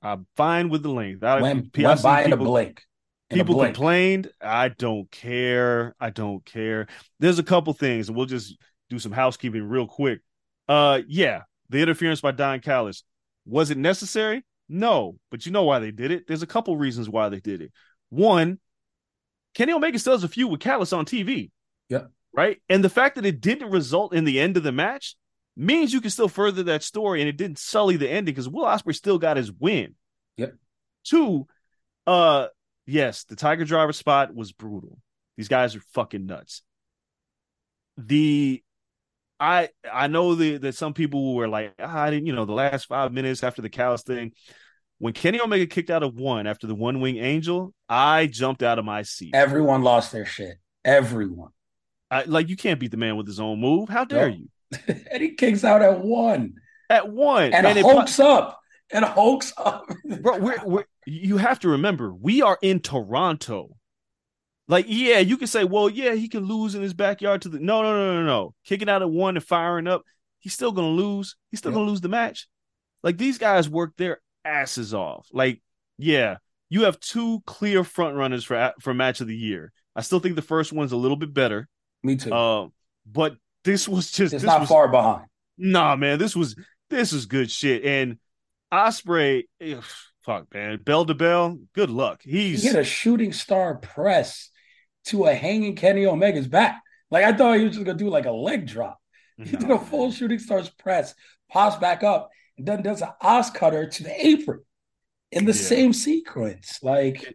I'm fine with the length. I, Went, went by in a blink. People complained. I don't care. I don't care. There's a couple things, and we'll just do some housekeeping real quick. Uh, yeah, the interference by Don Callis was it necessary? No, but you know why they did it. There's a couple reasons why they did it. One, Kenny Omega still has a feud with Callis on TV. Yeah. Right, and the fact that it didn't result in the end of the match means you can still further that story, and it didn't sully the ending because Will Ospreay still got his win. Yep. Two, uh, yes, the Tiger Driver spot was brutal. These guys are fucking nuts. The I I know the, that some people were like, ah, I didn't, you know, the last five minutes after the Callis thing, when Kenny Omega kicked out of one after the one wing angel, I jumped out of my seat. Everyone lost their shit. Everyone. I, like you can't beat the man with his own move. How dare you? and he kicks out at one At one, and, it hulks up and hulks up. bro we're, we're you have to remember we are in toronto like yeah you can say well yeah he can lose in his backyard to the no no no no no kicking out at one and firing up he's still gonna lose he's still Yep. gonna lose the match like these guys work their asses off like yeah you have two clear front runners for for match of the year i still think the first one's a little bit better Me too. um but this was just it's this not was far behind. Nah, man, this was this is good shit. And Ospreay, eh, fuck, man, bell to bell, good luck. He He's hit a shooting star press to a hanging Kenny Omega's back. Like I thought he was just gonna do like a leg drop. He did a full shooting stars press, pops back up, and then does an OsCutter to the apron in the Yeah. same sequence. Like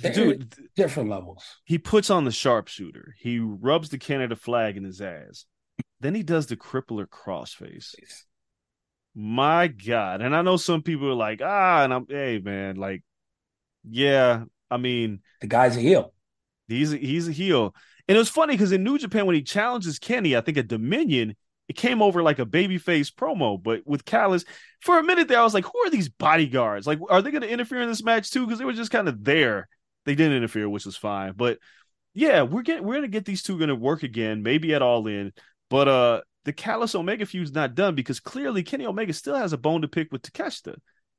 dude. different levels. He puts on the sharpshooter. He rubs the Canada flag in his ass. Then he does the crippler crossface. My God. And I know some people are like, ah, and I'm hey man, like, yeah, I mean, The guy's a heel. He's a, he's a heel. And it was funny because in New Japan, when he challenges Kenny, I think at Dominion, it came over like a babyface promo. But with Callis, for a minute there, I was like, who are these bodyguards? Like, are they going to interfere in this match too? Because they were just kind of there. They didn't interfere, which was fine. But yeah, we're getting we're gonna get these two gonna work again, maybe at all in. But uh the Callis Omega feud's not done because clearly Kenny Omega still has a bone to pick with Takeshita.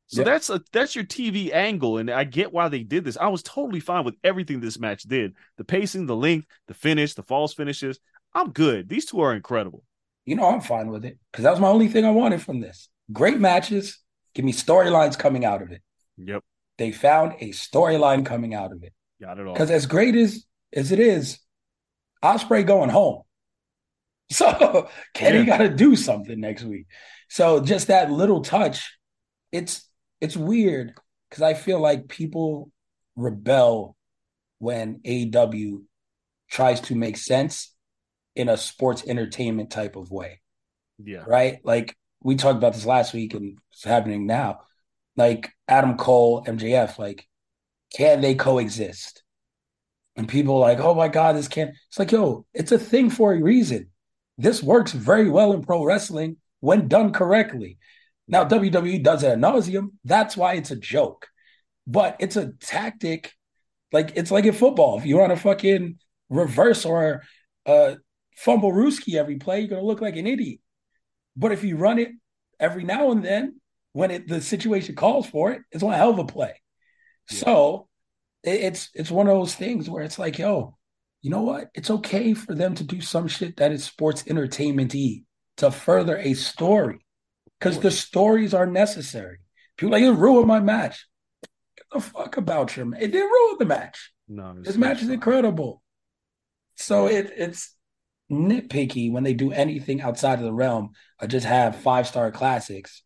So Yeah. that's a that's your TV angle, and I get why they did this. I was totally fine with everything this match did: the pacing, the length, the finish, the false finishes. I'm good. These two are incredible. You know, I'm fine with it because that was my only thing I wanted from this. Great matches. Give me storylines coming out of it. Yep, They found a storyline coming out of it. got it all. Because as great as as it is, Ospreay going home. So Kenny Yeah. got to do something next week. So just that little touch, it's it's weird because I feel like people rebel when AEW tries to make sense in a sports entertainment type of way Yeah, right? Like we talked about this last week and it's happening now. Like Adam Cole, MJF, like, can they coexist? And people are like, oh my God, this can't. It's like, yo, it's a thing for a reason. This works very well in pro wrestling when done correctly. Now, WWE does it at nauseum. That's why it's a joke. But it's a tactic. Like, it's like in football. If you run a fucking reverse or a fumble rooski every play, you're going to look like an idiot. But if you run it every now and then, when it, the situation calls for it, it's one hell of a play. So it, it's it's one of those things where it's like, yo, you know what? It's okay for them to do some shit that is sports entertainment y to further a story. Because the stories are necessary. People like, it ruined my match. Get the fuck about your It didn't ruin the match. no, This match is incredible. So it it's nitpicky when they do anything outside of the realm of just have five star classics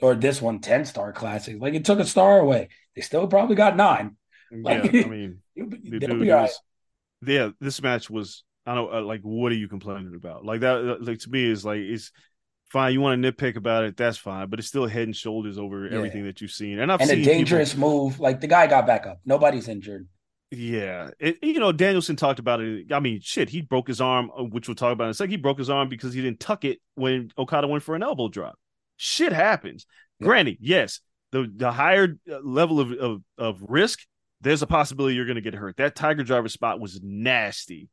or this one 10 star classics. Like it took a star away. They still probably got nine. Yeah, I mean, They'll be, all right. is- yeah, this match was. I don't uh, like. What are you complaining about? Like that. uh, Like to me, is like it's fine. You want to nitpick about it, that's fine. But it's still head and shoulders over Yeah. everything that you've seen. And I've And seen a people- dangerous move. Like the guy got back up. Nobody's injured. Yeah, it, you know Danielson talked about it. I mean, shit, he broke his arm, uh, which we'll talk about in a second. He broke his arm because he didn't tuck it when Okada went for an elbow drop. Shit happens. Yeah. Granted, yes, the the higher level of of, of risk, there's a possibility you're going to get hurt. That Tiger Driver spot was nasty,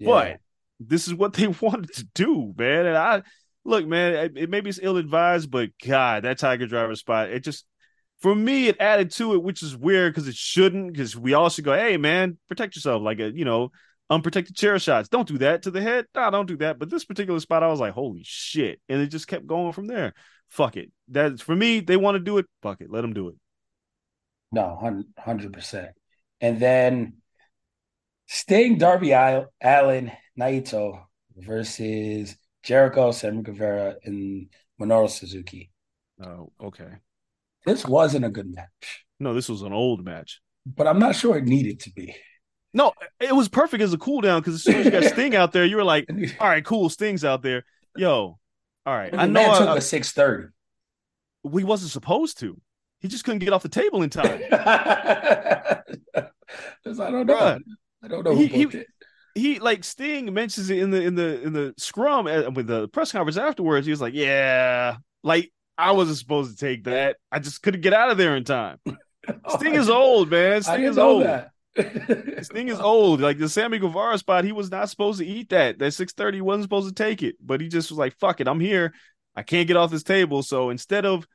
but this is what they wanted to do, man. And I look, man, it, it maybe it's ill advised, but God, that Tiger Driver spot, it just for me, it added to it, which is weird because it shouldn't. Because we all should go, hey man, protect yourself, like a you know, unprotected chair shots. Don't do that to the head. Nah, don't do that. But this particular spot, I was like, holy shit, and it just kept going from there. Fuck it. That's for me. They want to do it. Fuck it. Let them do it. No, hundred percent. And then Sting, Darby Allin Naito versus Jericho, Sammy Guevara, and Minoru Suzuki. Oh, okay. This wasn't a good match. No, this was an old match. But I'm not sure it needed to be. No, it was perfect as a cool down because as soon as you got Sting out there, you were like, all right, cool, Sting's out there. Yo, all right. I know took I, a 630. We wasn't supposed to. He just couldn't get off the table in time. I don't know. Bruh, I don't know he, he, it. He like Sting mentions it in the in the in the scrum uh, with the press conference afterwards. He was like, "Yeah, like I wasn't supposed to take that. I just couldn't get out of there in time." Sting is old, man. Sting is old. Sting is old. Like the Sammy Guevara spot, he was not supposed to eat that. That 630 wasn't supposed to take it, but he just was like, fuck it, I'm here. I can't get off this table. So instead of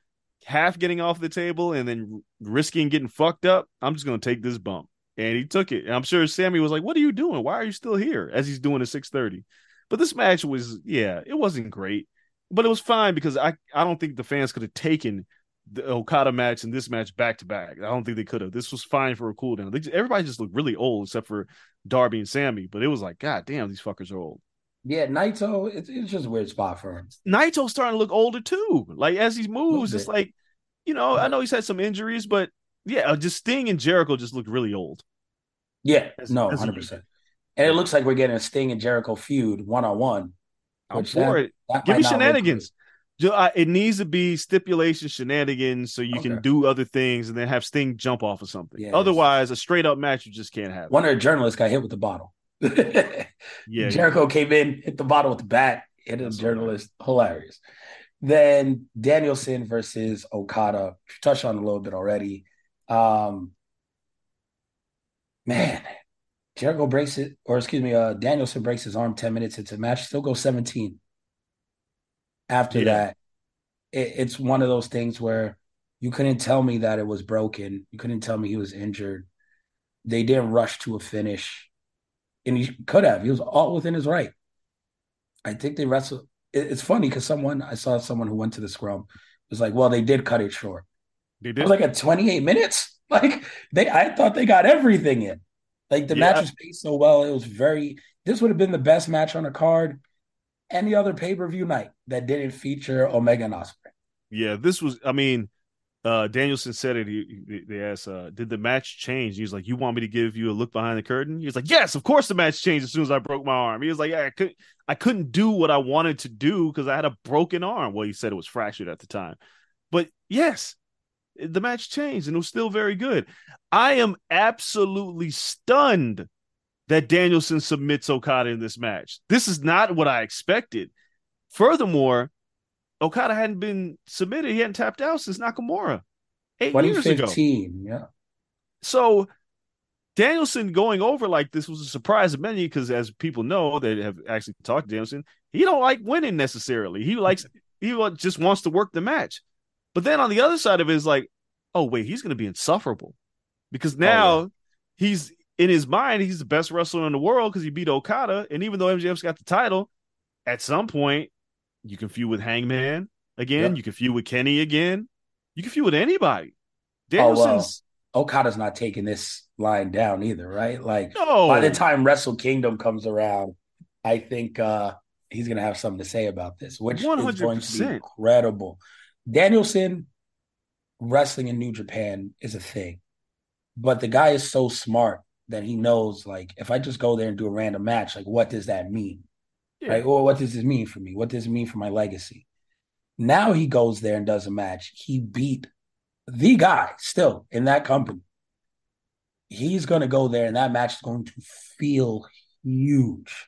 half getting off the table and then risking getting fucked up, I'm just gonna take this bump. And he took it. And I'm sure Sammy was like, What are you doing? Why are you still here? As he's doing a 630. But this match was, yeah, it wasn't great. But it was fine because I, I don't think the fans could have taken the Okada match and this match back to back. I don't think they could have. This was fine for a cooldown. They, everybody just looked really old except for Darby and Sammy. But it was like, God damn, these fuckers are old. Yeah, Naito, it's, it's just a weird spot for him. Naito's starting to look older too. Like as he moves, it's like, you know, I know he's had some injuries, but yeah, uh, just Sting and Jericho just looked really old. Yeah, as, no, hundred percent. And it looks like we're getting a Sting and Jericho feud one on one. I'm for it. Give me shenanigans. It needs to be stipulation shenanigans so you okay. can do other things and then have Sting jump off of something. Yes. Otherwise, a straight up match you just can't have. One of the journalists got hit with the bottle. Yeah, Jericho yeah. came in, hit the bottle with the bat, hit a journalist. Hilarious. Then Danielson versus Okada. Touched on a little bit already. Um, man, Jericho breaks it, or excuse me, uh, Danielson breaks his arm 10 minutes into the match, still goes 17. After yeah. that, it, it's one of those things where you couldn't tell me that it was broken. You couldn't tell me he was injured. They didn't rush to a finish. And he could have. He was all within his right. I think they wrestled. It's funny because someone, I saw someone who went to the scrum, was like, well, they did cut it short. They did. It was like, at 28 minutes? Like, they, I thought they got everything in. Like the yeah. match was paced so well. It was very. This would have been the best match on the card. Any other pay per view night that didn't feature Omega and Ospreay. Yeah, this was. I mean, uh, Danielson said it. He, they asked, uh, "Did the match change?" He was like, "You want me to give you a look behind the curtain?" He was like, "Yes, of course the match changed as soon as I broke my arm." He was like, "Yeah, I couldn't, I couldn't do what I wanted to do because I had a broken arm." Well, he said it was fractured at the time, but yes, the match changed and it was still very good. I am absolutely stunned that Danielson submits Okada in this match. This is not what I expected. Furthermore, Okada hadn't been submitted. He hadn't tapped out since Nakamura eight years ago. Yeah. So Danielson going over like this was a surprise to many because, as people know that have actually talked to Danielson, he don't like winning necessarily. He likes he just wants to work the match. But then on the other side of it is like, oh wait, he's going to be insufferable because now oh, yeah. he's in his mind he's the best wrestler in the world because he beat Okada, and even though MJF's got the title, at some point you can feud with Hangman again, yep. you can feud with Kenny again, you can feud with anybody. Danielson's oh, well, Okada's not taking this line down either, right? Like no. by the time Wrestle Kingdom comes around, I think uh he's gonna have something to say about this, which 100%. is going to be incredible. Danielson wrestling in New Japan is a thing. But the guy is so smart that he knows, like, if I just go there and do a random match, like, what does that mean? Yeah. Right? Or oh, what does this mean for me? What does it mean for my legacy? Now he goes there and does a match. He beat the guy still in that company. He's going to go there, and that match is going to feel huge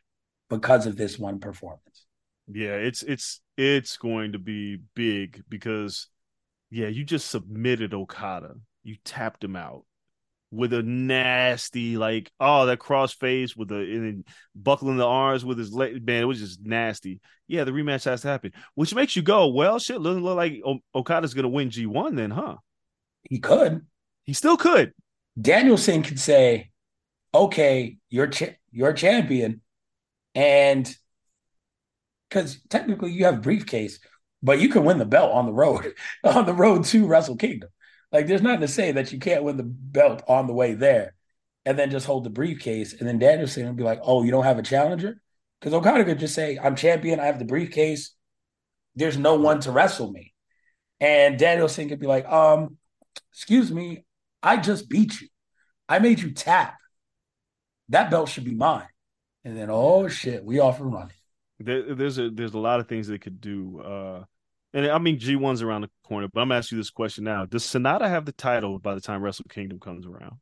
because of this one performance. Yeah, it's it's it's going to be big because yeah, you just submitted Okada. You tapped him out with a nasty, like, oh, that cross face with the buckling the arms with his leg. Man, it was just nasty. Yeah, the rematch has to happen, which makes you go, well, shit, doesn't look like o- Okada's going to win G1 then, huh? He could. He still could. Danielson could say, "Okay, you're cha- you're champion," and because technically you have briefcase, but you can win the belt on the road on the road to Wrestle Kingdom. Like, there's nothing to say that you can't win the belt on the way there, and then just hold the briefcase, and then Danielson would be like, "Oh, you don't have a challenger," because Okada could just say, "I'm champion. I have the briefcase. There's no one to wrestle me," and Danielson could be like, "Um, excuse me, I just beat you. I made you tap. That belt should be mine." And then, oh shit, we off and running. There, there's a there's a lot of things they could do. Uh, and I mean G one's around the corner, but I'm asking you this question now: Does Sanada have the title by the time Wrestle Kingdom comes around?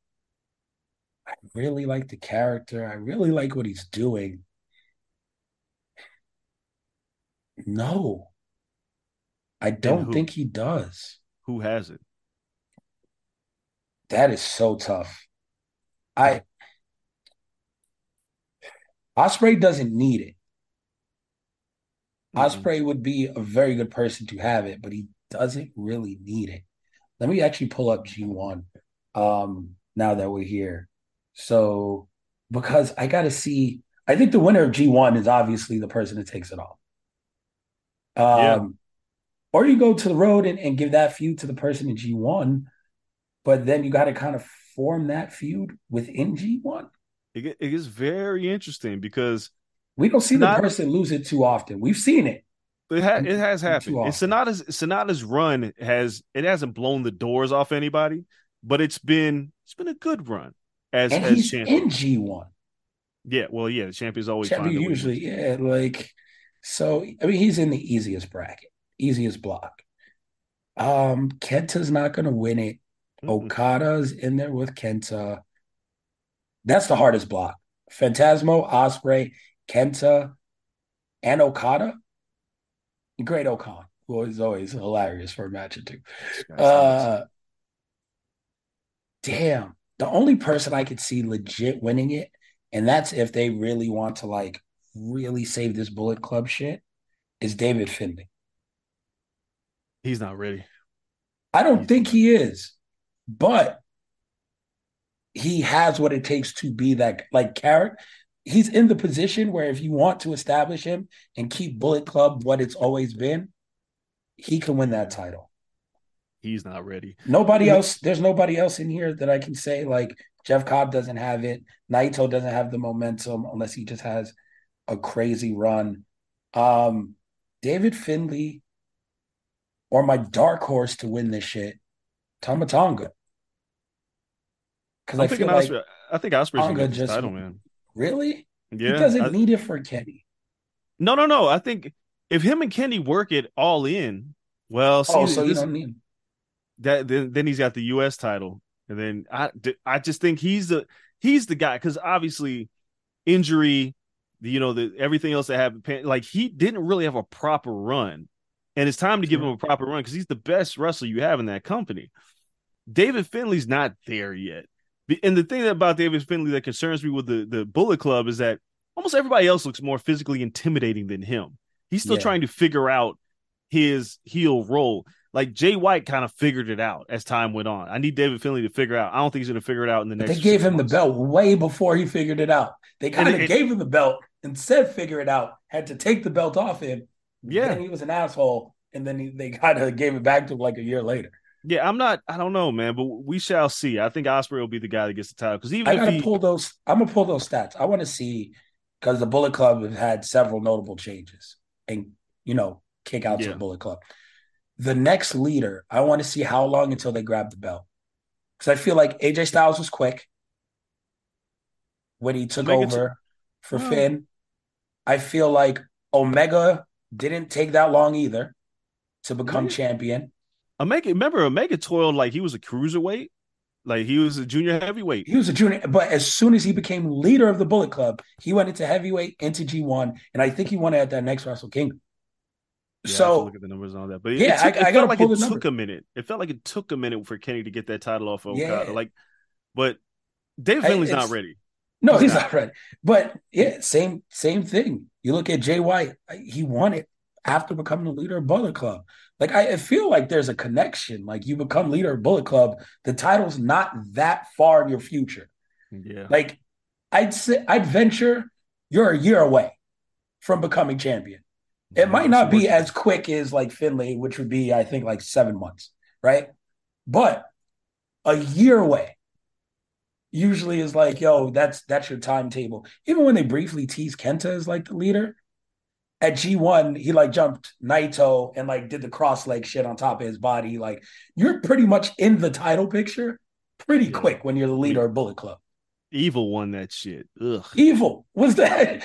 I really like the character. I really like what he's doing. No, I don't think he does. Who has it? That is so tough. I Ospreay doesn't need it. Mm-mm. Ospreay would be a very good person to have it, but he doesn't really need it. Let me actually pull up G1 um, now that we're here. So, because I got to see, I think the winner of G1 is obviously the person that takes it all. Um, Yeah. Or you go to the road and, and give that feud to the person in G1, but then you got to kind of form that feud within G1. It, it is very interesting because We don't see the person lose it too often. We've seen it. It, ha- it has happened. And. Sanada's Sanada's run has it hasn't blown the doors off anybody, but it's been it's been a good run as And as he's champion. in G1. Yeah, well, yeah, the champions always Champion usually, yeah, like so. I mean, he's in the easiest bracket, easiest block. Um, Kenta's not going to win it. Mm-mm. Okada's in there with Kenta. That's the hardest block. Phantasmo, Ospreay, Kenta, and Okada. Great-O-Khan, who is always hilarious for a match or two. This guy's nuts. Uh, damn. The only person I could see legit winning it, and that's if they really want to like really save this Bullet Club shit, is David Finlay. He's not ready. I don't think he is, but he has what it takes to be that like character. He's in the position where if you want to establish him and keep Bullet Club what it's always been, he can win that title. He's not ready. Nobody else, there's nobody else in here that I can say like Jeff Cobb doesn't have it. Naito doesn't have the momentum unless he just has a crazy run. Um, David Finlay or my dark horse to win this shit, Tama Tonga. Because I thinking feel like Ospreay. I think Ospreay's Tonga just- title, man. Really Yeah, he doesn't I- need it for Kenny. no, no, no. I think if him and Kenny work it all in, well, see, oh, so you this- don't need. that then, then he's got the U.S. title, and then I I just think he's the he's the guy because obviously injury, you know, the everything else that happened, like he didn't really have a proper run, and it's time to give him a proper run because he's the best wrestler you have in that company. David Finlay's not there yet, and the thing about David Finlay that concerns me with the the Bullet Club is that almost everybody else looks more physically intimidating than him. He's still Yeah. trying to figure out his heel role. Like Jay White kind of figured it out as time went on. I need David Finlay to figure out. I don't think he's going to figure it out in the next. They gave him the belt way before he figured it out. They kind of gave him the belt and said figure it out. Had to take the belt off him. Yeah. Then he was an asshole, and then he, they kind of gave it back to him like a year later. Yeah, I'm not. I don't know, man, but we shall see. I think Ospreay will be the guy that gets the title because even I if gotta he, pull those. I'm gonna pull those stats. I want to see because the Bullet Club have had several notable changes and you know kick out to the Bullet Club. The next leader, I want to see how long until they grab the belt because I feel like AJ Styles was quick when he took Omega over for Well- Finn. I feel like Omega didn't take that long either to become champion. Omega, remember Omega toiled like he was a cruiserweight, like he was a junior heavyweight. He was a junior, but as soon as he became leader of the Bullet Club, he went into heavyweight, into G1, and I think he won it at that next Wrestle Kingdom. Yeah, I have to so look at the numbers on that, but it, Yeah, it, took, I- I gotta like it took a minute. It felt like it took a minute for Kenny to get that title off of Okada. Yeah. Like, but David Finlay's not ready. no, He's he's not. not ready. But yeah, same same thing. You look at Jay White, he won it after becoming the leader of Bullet Club. Like I, I feel like there's a connection. Like you become leader of Bullet Club, the title's not that far in your future. Yeah. Like I'd say I'd venture you're a year away from becoming champion. It might not be as quick as like Finlay, which would be, I think, like seven months, right? But a year away usually is like, yo, that's that's your timetable. Even when they briefly tease Kenta as like the leader, at G1, he like jumped Naito and like did the cross leg shit on top of his body. Like you're pretty much in the title picture pretty Yeah. quick when you're the leader of Bullet Club. Evil won that shit. Ugh. Evil was that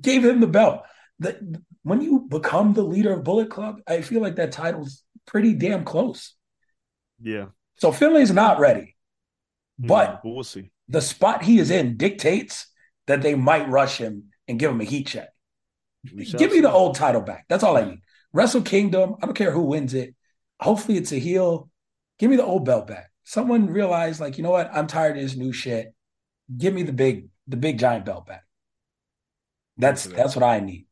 gave him the belt. The, when you become the leader of Bullet Club, I feel like that title's pretty damn close. Yeah. So Finlay's not ready. But Mm, we'll see. the spot he is in dictates that they might rush him and give him a heat check. Give me the old title back. That's all I need. Wrestle Kingdom. I don't care who wins it. Hopefully it's a heel. Give me the old belt back. Someone realized, like, you know what? I'm tired of this new shit. Give me the big, the big giant belt back. That's that's what I need.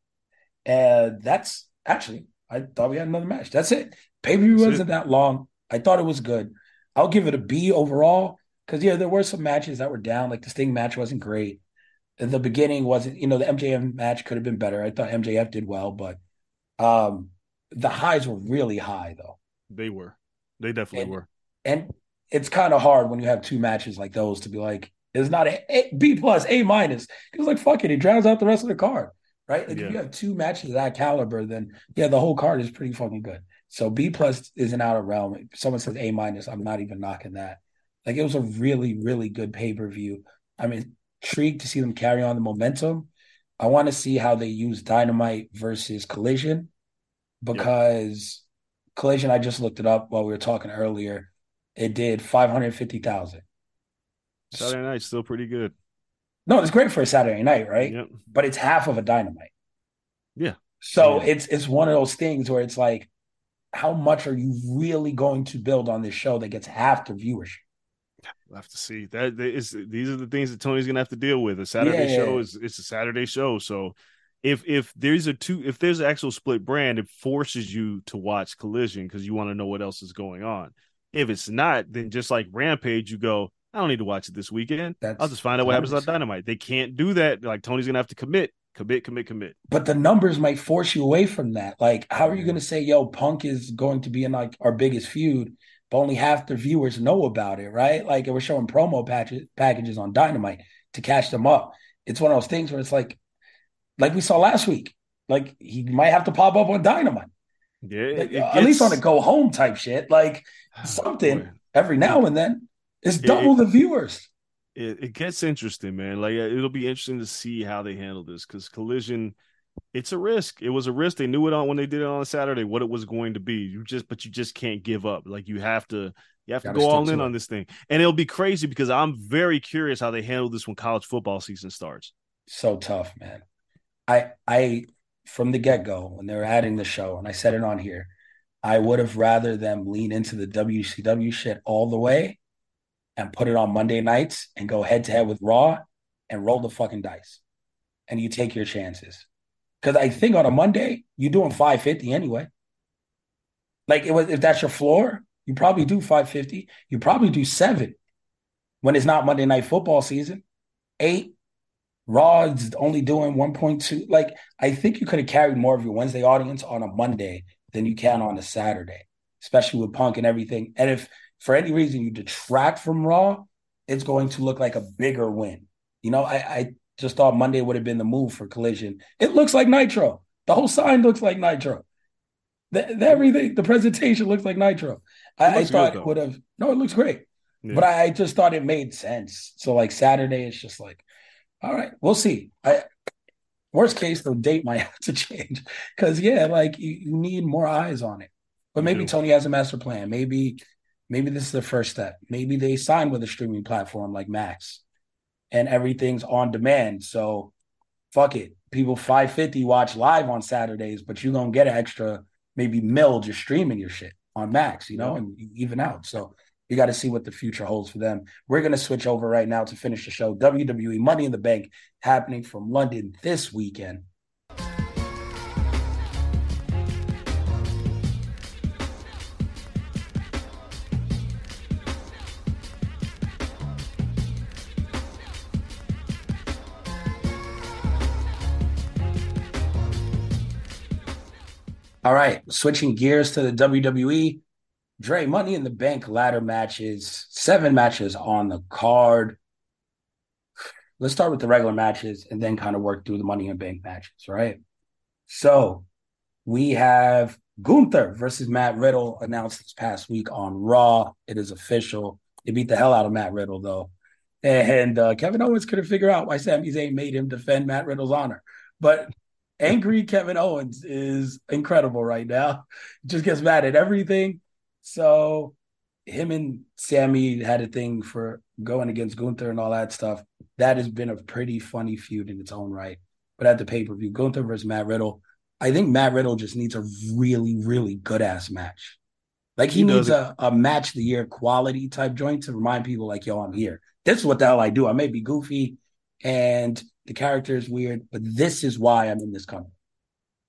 And that's actually, I thought we had another match. That's it. Pay per view wasn't that long. I thought it was good. I'll give it a B overall because yeah, there were some matches that were down. Like the Sting match wasn't great. The beginning wasn't, you know, the MJF match could have been better. I thought MJF did well, but um the highs were really high though. They were. They definitely And- were. And it's kind of hard when you have two matches like those to be like, it's not a, a B plus, A minus. Because like fuck it, it drowns out the rest of the card. Right? Like Yeah. if you have two matches of that caliber, then yeah, the whole card is pretty fucking good. So B plus isn't out of realm. If someone says A minus, I'm not even knocking that. Like it was a really, really good pay-per-view. I'm intrigued to see them carry on the momentum. I want to see how they use dynamite versus collision because collision, I just looked it up while we were talking earlier. It did 550,000. Saturday night's still pretty good. No, it's great for a Saturday night, right? Yep. But it's half of a dynamite. Yeah. So Yeah. it's it's one of those things where it's like, how much are you really going to build on this show that gets half the viewership? We'll have to see. That is these are the things that Tony's gonna have to deal with. A Saturday Yeah. show is it's a Saturday show. So if if there's a two if there's an actual split brand, it forces you to watch collision because you want to know what else is going on. If it's not, then just like Rampage, you go, I don't need to watch it this weekend. That's I'll just find out what happens on Dynamite. They can't do that. Like Tony's gonna have to commit, commit, commit, commit. But the numbers might force you away from that. Like, how are you going to say, "Yo, Punk is going to be in like our biggest feud," but only half the viewers know about it, right? Like, we're showing promo patches, packages on Dynamite to catch them up. It's one of those things where it's like, like we saw last week. Like, he might have to pop up on Dynamite, Yeah, Like, it at least on a go home type shit. Like something Boy. every now and then. It's It- double the viewers. it, it gets interesting, man. Like uh, it'll be interesting to see how they handle this because collision, it's a risk. It was a risk. They knew it on when they did it on Saturday what it was going to be. You just, but you just can't give up. Like you have to, you have to Gotta go all in it. on this thing. And it'll be crazy because I'm very curious how they handle this when college football season starts. so tough, man. I I from the get go when they were adding the show, and I said it on here, I would have rather them lean into the WCW shit all the way and put it on Monday nights and go head to head with Raw and roll the fucking dice. And you take your chances. Because I think on a Monday, you're doing 550 anyway. Like it was if that's your floor, you probably do 550. You probably do seven when it's not Monday night football season. Eight, is only doing 1.2. Like, I think you could have carried more of your Wednesday audience on a Monday than you can on a Saturday, especially with Punk and everything. And if for any reason you detract from Raw, it's going to look like a bigger win. You know, I, I just thought Monday would have been the move for Collision. It looks like Nitro. The whole sign looks like Nitro. The, the everything, the presentation looks like Nitro. I, I thought good, it would have. No, it looks great. Yeah. But I, I just thought it made sense. So like Saturday, it's just like, all right, we'll see. I worst case, the date might have to change because yeah, like you, you need more eyes on it. But maybe. Tony has a master plan. Maybe maybe this is the first step. Maybe they sign with a streaming platform like Max, and everything's on demand. So fuck it, people five fifty watch live on Saturdays, but you're gonna get an extra maybe mil just streaming your shit on Max, you know, Yeah. and even out. So you got to see what the future holds for them. We're going to switch over right now to finish the show. WWE Money in the Bank happening from London this weekend. All right, switching gears to the WWE. Dre, Money in the Bank ladder matches, seven matches on the card. Let's start with the regular matches and then kind of work through the Money in the Bank matches, right? So we have Gunther versus Matt Riddle announced this past week on Raw. It is official. They beat the hell out of Matt Riddle, though. And uh, Kevin Owens couldn't figure out why Sami Zayn made him defend Matt Riddle's honor. But angry Kevin Owens is incredible right now. Just gets mad at everything. So him and Sammy had a thing for going against Gunther and all that stuff. That has been a pretty funny feud in its own right. But at the pay per view, Gunther versus Matt Riddle, I think Matt Riddle just needs a really, really good ass match. Like he, he needs a, a match the year quality type joint to remind people, like, yo, I'm here. This is what the hell I do. I may be goofy and the character is weird, but this is why I'm in this company.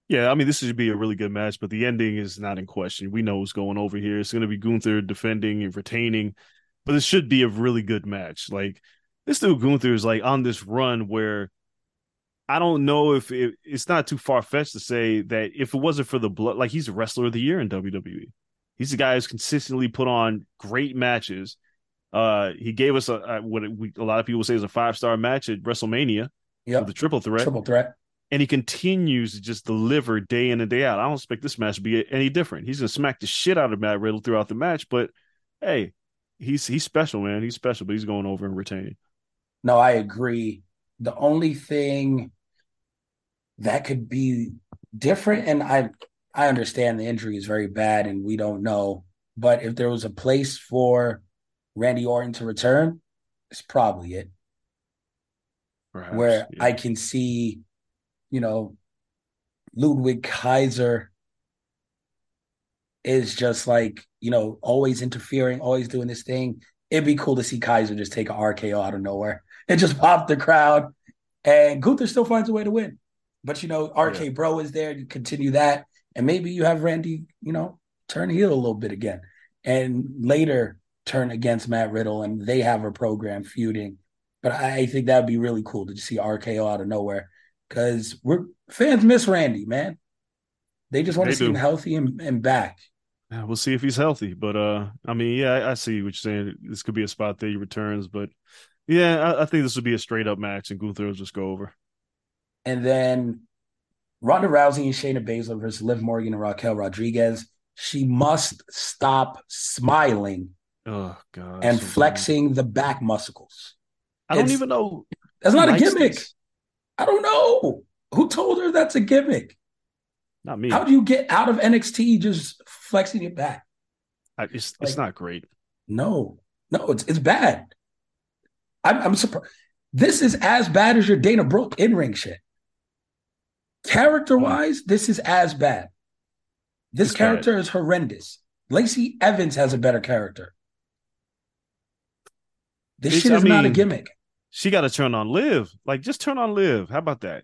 Yeah, I mean, this should be a really good match, but the ending is not in question. We know what's going over here. It's going to be Gunther defending and retaining, but this should be a really good match. Like this dude Gunther is like on this run where I don't know if it, it's not too far fetched to say that if it wasn't for the blood, like he's a wrestler of the year in WWE. He's the guy who's consistently put on great matches. Uh, he gave us a, a what we, a lot of people say is a five star match at WrestleMania with the triple threat. Triple threat. And he continues to just deliver day in and day out. I don't expect this match to be any different. He's gonna smack the shit out of Matt Riddle throughout the match, but hey, he's he's special, man. He's special, but he's going over and retaining. No, I agree. The only thing that could be different, and I I understand the injury is very bad and we don't know, but if there was a place for Randy Orton to return, it's probably it. Perhaps, where yeah. I can see, you know, Ludwig Kaiser is just like, you know, always interfering, always doing this thing. It'd be cool to see Kaiser just take a RKO out of nowhere and just pop the crowd. And Gunther still finds a way to win. But you know, RK yeah. Bro is there. You continue that. And maybe you have Randy, you know, turn heel a little bit again. And later turn against Matt Riddle and they have a program feuding but I think that'd be really cool to just see RKO out of nowhere because we're fans miss Randy, man. They just want they to see do. him healthy and, and back. Yeah, we'll see if he's healthy. But uh, I mean, yeah, I, I, see what you're saying. This could be a spot that he returns, but yeah, I, I think this would be a straight up match, and Gunther will just go over. And then Ronda Rousey and Shayna Baszler versus Liv Morgan and Raquel Rodriguez. She must stop smiling. Oh God! And so flexing the back muscles. I don't even know. That's not a gimmick. This. I don't know. Who told her that's a gimmick? Not me. How do you get out of NXT just flexing it back? I, it's like, it's not great. No, no, it's it's bad. I'm, I'm surprised. This is as bad as your Dana Brooke in ring shit. Character wise, this is as bad. This it's character bad. is horrendous. Lacey Evans has a better character. This it's, shit is I mean, not a gimmick she got to turn on Liv. Like, just turn on Liv. How about that?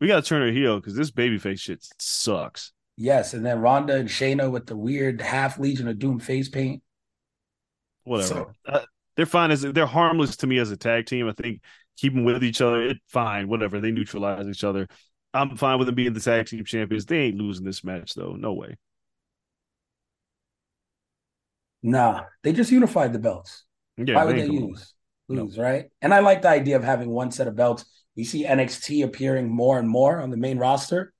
We got to turn her heel because this babyface shit sucks. Yes, and then Ronda and Shayna with the weird half Legion of Doom face paint. Whatever. So, uh, they're fine as they're harmless to me as a tag team. I think keeping with each other. It fine, whatever. They neutralize each other. I'm fine with them being the tag team champions. They ain't losing this match though. No way. Nah, they just unified the belts. Yeah, Why would they use? Lose, right? And I like the idea of having one set of belts. You see NXT appearing more and more on the main roster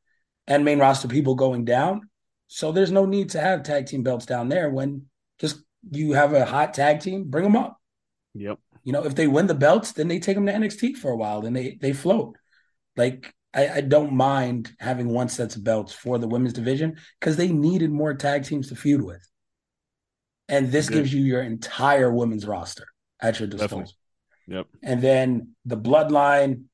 and main roster people going down. So there's no need to have tag team belts down there when just you have a hot tag team, bring them up. Yep. You know, if they win the belts, then they take them to NXT for a while, then they they float. Like I, I don't mind having one set of belts for the women's division because they needed more tag teams to feud with. And this Good. gives you your entire women's roster at your disposal. Definitely. Yep. And then the bloodline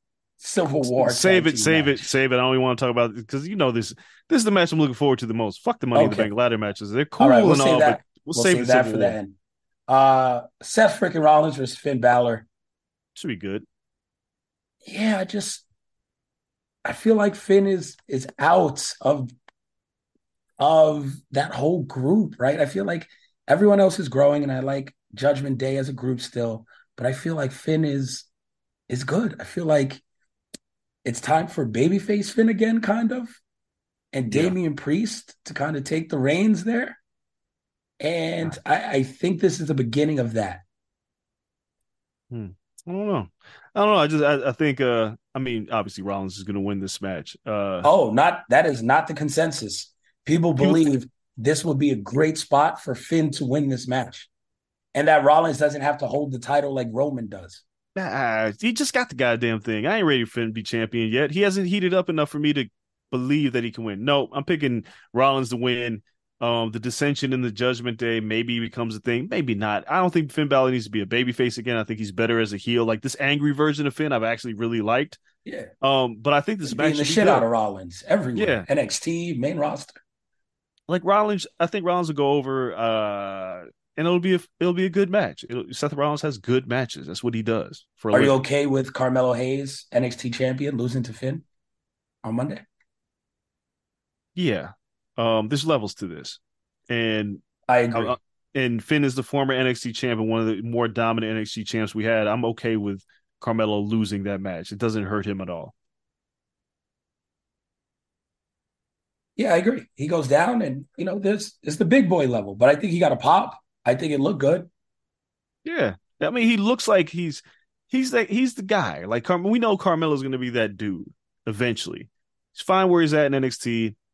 Civil War. Save it, save match. it, save it. I only want to talk about because you know this. This is the match I'm looking forward to the most. Fuck the Money okay. in the Bank ladder matches. They're cool all right, we'll and all, that. but we'll, we'll save, save that for the end. Uh, Seth freaking Rollins versus Finn Balor should be good. Yeah, I just I feel like Finn is is out of of that whole group, right? I feel like everyone else is growing, and I like Judgment Day as a group still, but I feel like Finn is is good. I feel like it's time for babyface Finn again, kind of. and Yeah. Damian Priest to kind of take the reins there. And I, I think this is the beginning of that. I don't know. I don't know. I just I, I think uh I mean obviously Rollins is going to win this match. Uh Oh, not that is not the consensus. People- believe this would be a great spot for Finn to win this match. And that Rollins doesn't have to hold the title like Roman does. ah, he just got the goddamn thing. I ain't ready for Finn to be champion yet. He hasn't heated up enough for me to believe that he can win. No, I'm picking Rollins to win. Um, the dissension in the Judgment Day maybe becomes a thing, maybe not. I don't think Finn Balor needs to be a babyface again. I think he's better as a heel. Like this angry version of Finn, I've actually really liked. Yeah. Um, but I think this match the shit good. out of Rollins everywhere. Yeah. NXT, main roster. Like Rollins, I think Rollins will go over, uh, and it'll be a it'll be a good match. It'll, Seth Rollins has good matches. That's what he does. For Are you okay with Carmelo Hayes, NXT champion, losing to Finn on Monday? yeah. Um, there's levels to this, and I agree. uh, and Finn is the former NXT champion, one of the more dominant NXT champs we had. I'm okay with Carmelo losing that match. It doesn't hurt him at all. Yeah, I agree. He goes down, and you know, this is the big boy level, but I think he got a pop. I think it looked good. Yeah, I mean, he looks like he's he's the he's the guy. Like Car- we know Carmelo's going to be that dude eventually. He's fine where he's at in NXT.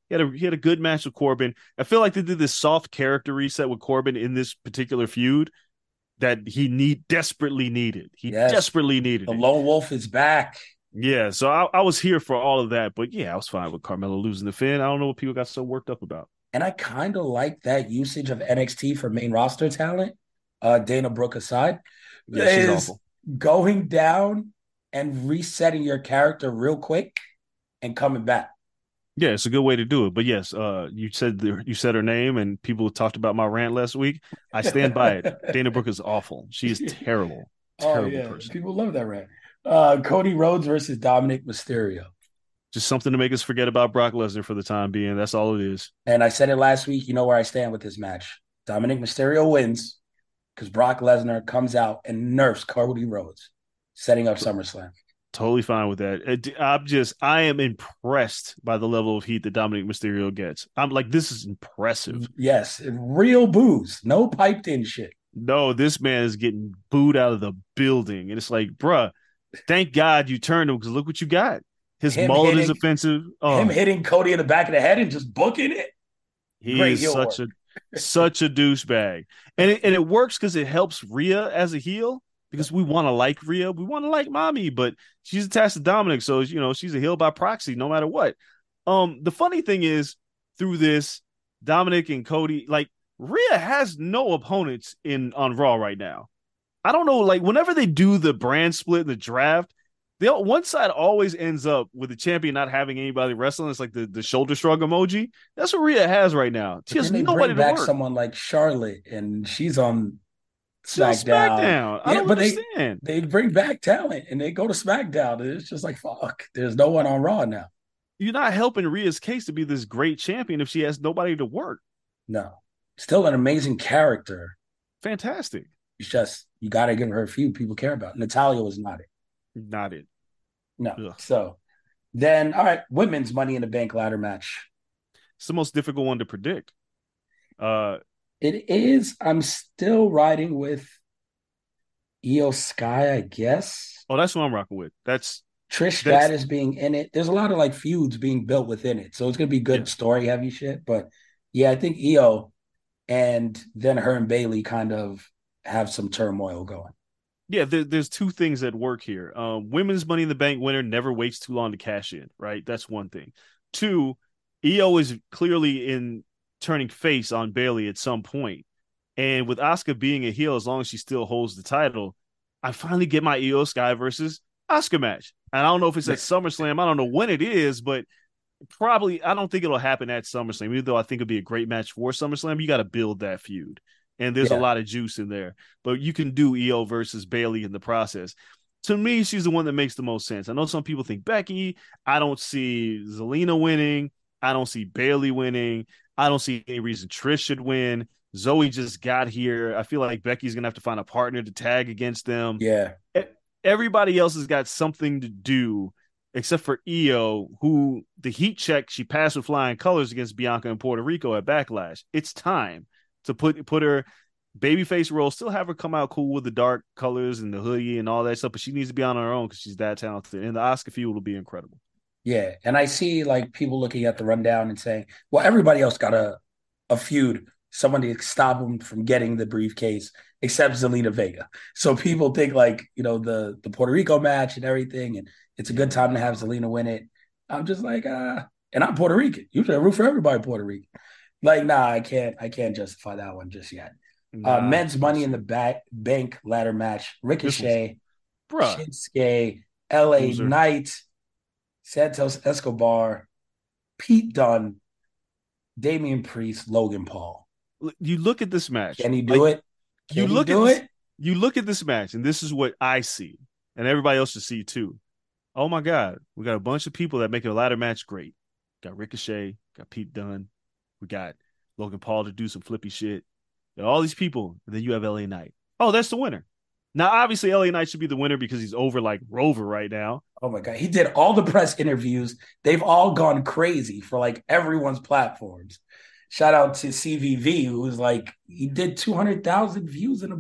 He had a he had a good match with Corbin. I feel like they did this soft character reset with Corbin in this particular feud that he need desperately needed. He Yes. desperately needed The it. lone wolf is back. Yeah, so I, I was here for all of that, but yeah, I was fine with Carmelo losing the Finn. I don't know what people got so worked up about. And I kind of like that usage of NXT for main roster talent. Uh, Dana Brooke aside, Yeah, she's is awful. going down and resetting your character real quick and coming back. Yeah, it's a good way to do it. But yes, uh, you said the, you said her name, and people talked about my rant last week. I stand by it. Dana Brooke is awful. She is terrible, terrible person. Oh, People love that rant. Uh, Cody Rhodes versus Dominik Mysterio. Just something to make us forget about Brock Lesnar for the time being. That's all it is. And I said it last week. You know where I stand with this match. Dominik Mysterio wins because Brock Lesnar comes out and nerfs Cody Rhodes, setting up SummerSlam. Totally fine with that. I'm just, I am impressed by the level of heat that Dominik Mysterio gets. I'm like, this is impressive. Yes, real booze, no piped in shit. No, this man is getting booed out of the building, and it's like, bruh, thank God you turned him because look what you got. His Him mullet is offensive. Oh, Him hitting Cody in the back of the head and just booking it. He Great is heel such a such a douchebag, and it, and it works because it helps Rhea as a heel because we want to like Rhea, we want to like mommy, but she's attached to Dominik, so you know she's a heel by proxy no matter what. Um, the funny thing is through this, Dominik and Cody, like Rhea has no opponents in on Raw right now. I don't know, like whenever they do the brand split in the draft, they one side always ends up with the champion not having anybody wrestling. It's like the, the shoulder shrug emoji. That's what Rhea has right now. She has they nobody bring to back someone like Charlotte, and she's on SmackDown. SmackDown. I Yeah, don't but they- They bring back talent, and they go to SmackDown, and it's just like fuck. There's no one on Raw now. You're not helping Rhea's case to be this great champion if she has nobody to work. No, still an amazing character. Fantastic. It's just you got to give her a few people care about. Natalya was not it. Not it. No. Ugh. So then, all right, women's Money in the Bank ladder match. It's the most difficult one to predict. Uh, It is. I'm still riding with Io Sky, I guess. oh, that's what I'm rocking with. That's Trish That's- Stratus being in it. There's a lot of like feuds being built within it, so it's gonna be good Yeah. story heavy shit. But yeah, I think Io and then her and Bayley kind of have some turmoil going. yeah. There, there's two things that work here. Um, women's Money in the Bank winner never waits too long to cash in. Right. That's one thing. Two, Io is clearly in turning face on Bayley at some point, and with Asuka being a heel, as long as she still holds the title, I finally get my Io Sky versus Asuka match. And I don't know if it's at SummerSlam. I don't know when it is, but probably I don't think it'll happen at SummerSlam. Even though I think it'd be a great match for SummerSlam, you got to build that feud, and there's Yeah. a lot of juice in there. But you can do Io versus Bayley in the process. To me, she's the one that makes the most sense. I know some people think Becky. I don't see Zelina winning. I don't see Bayley winning. I don't see any reason Trish should win. Zoey just got here. I feel like Becky's gonna have to find a partner to tag against them Yeah, everybody else has got something to do except for Io, who the heat check she passed with flying colors against Bianca in Puerto Rico at Backlash. It's time to put put her babyface role, still have her come out cool with the dark colors and the hoodie and all that stuff, but she needs to be on her own because she's that talented. And the Asuka feud will be incredible. Yeah, and I see like people looking at the rundown and saying, "Well, everybody else got a a feud, to stop them from getting the briefcase, except Zelina Vega." So people think like you know the the Puerto Rico match and everything, and it's a good time to have Zelina win it. I'm just like, uh, and I'm Puerto Rican. Usually I root for everybody Puerto Rican. Like, nah, I can't, I can't justify that one just yet. Uh, Nah, uh, men's money in the back bank ladder match: Ricochet, bruh. Shinsuke, L.A. Loser. Knight, Santos Escobar, Pete Dunne, Damian Priest, Logan Paul. You look at this match. Can he do like, it? you Can he look do at this, it? you look at this match, and this is what I see, and everybody else should see too. Oh my God, we got a bunch of people that make a ladder match great. Got Ricochet, got Pete Dunne, we got Logan Paul to do some flippy shit. Got all these people, and then you have LA Knight. Oh, that's the winner. Now, obviously, LA Knight should be the winner because he's over like Rover right now. Oh my god, he did all the press interviews. They've all gone crazy for like everyone's platforms. Shout out to CVV, who was like he did two hundred thousand views in a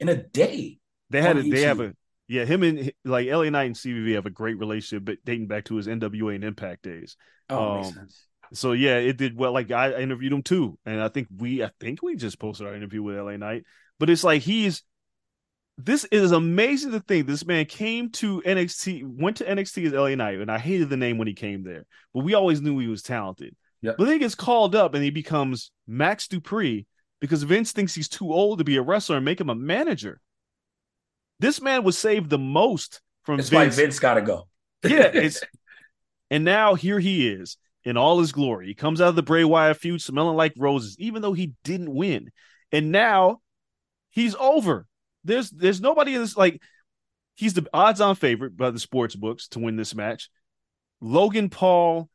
in a day. They had a, they have a yeah him and like LA Knight and CVV have a great relationship, but dating back to his NWA and Impact days. Oh, makes Um, sense. So yeah, it did well. Like I interviewed him too, and I think we, I think we just posted our interview with LA Knight. But it's like he's. This is amazing to think this man came to NXT, went to NXT as LA Knight, and I hated the name when he came there, but we always knew he was talented. Yep. But then he gets called up and he becomes Max Dupri because Vince thinks he's too old to be a wrestler and make him a manager. This man was saved the most from Vince. Vince got to go. Yeah, it's and now here he is in all his glory. He comes out of the Bray Wyatt feud smelling like roses, even though he didn't win. And now he's over. There's there's nobody in this like he's the odds-on favorite by the sports books to win this match. Logan Paul,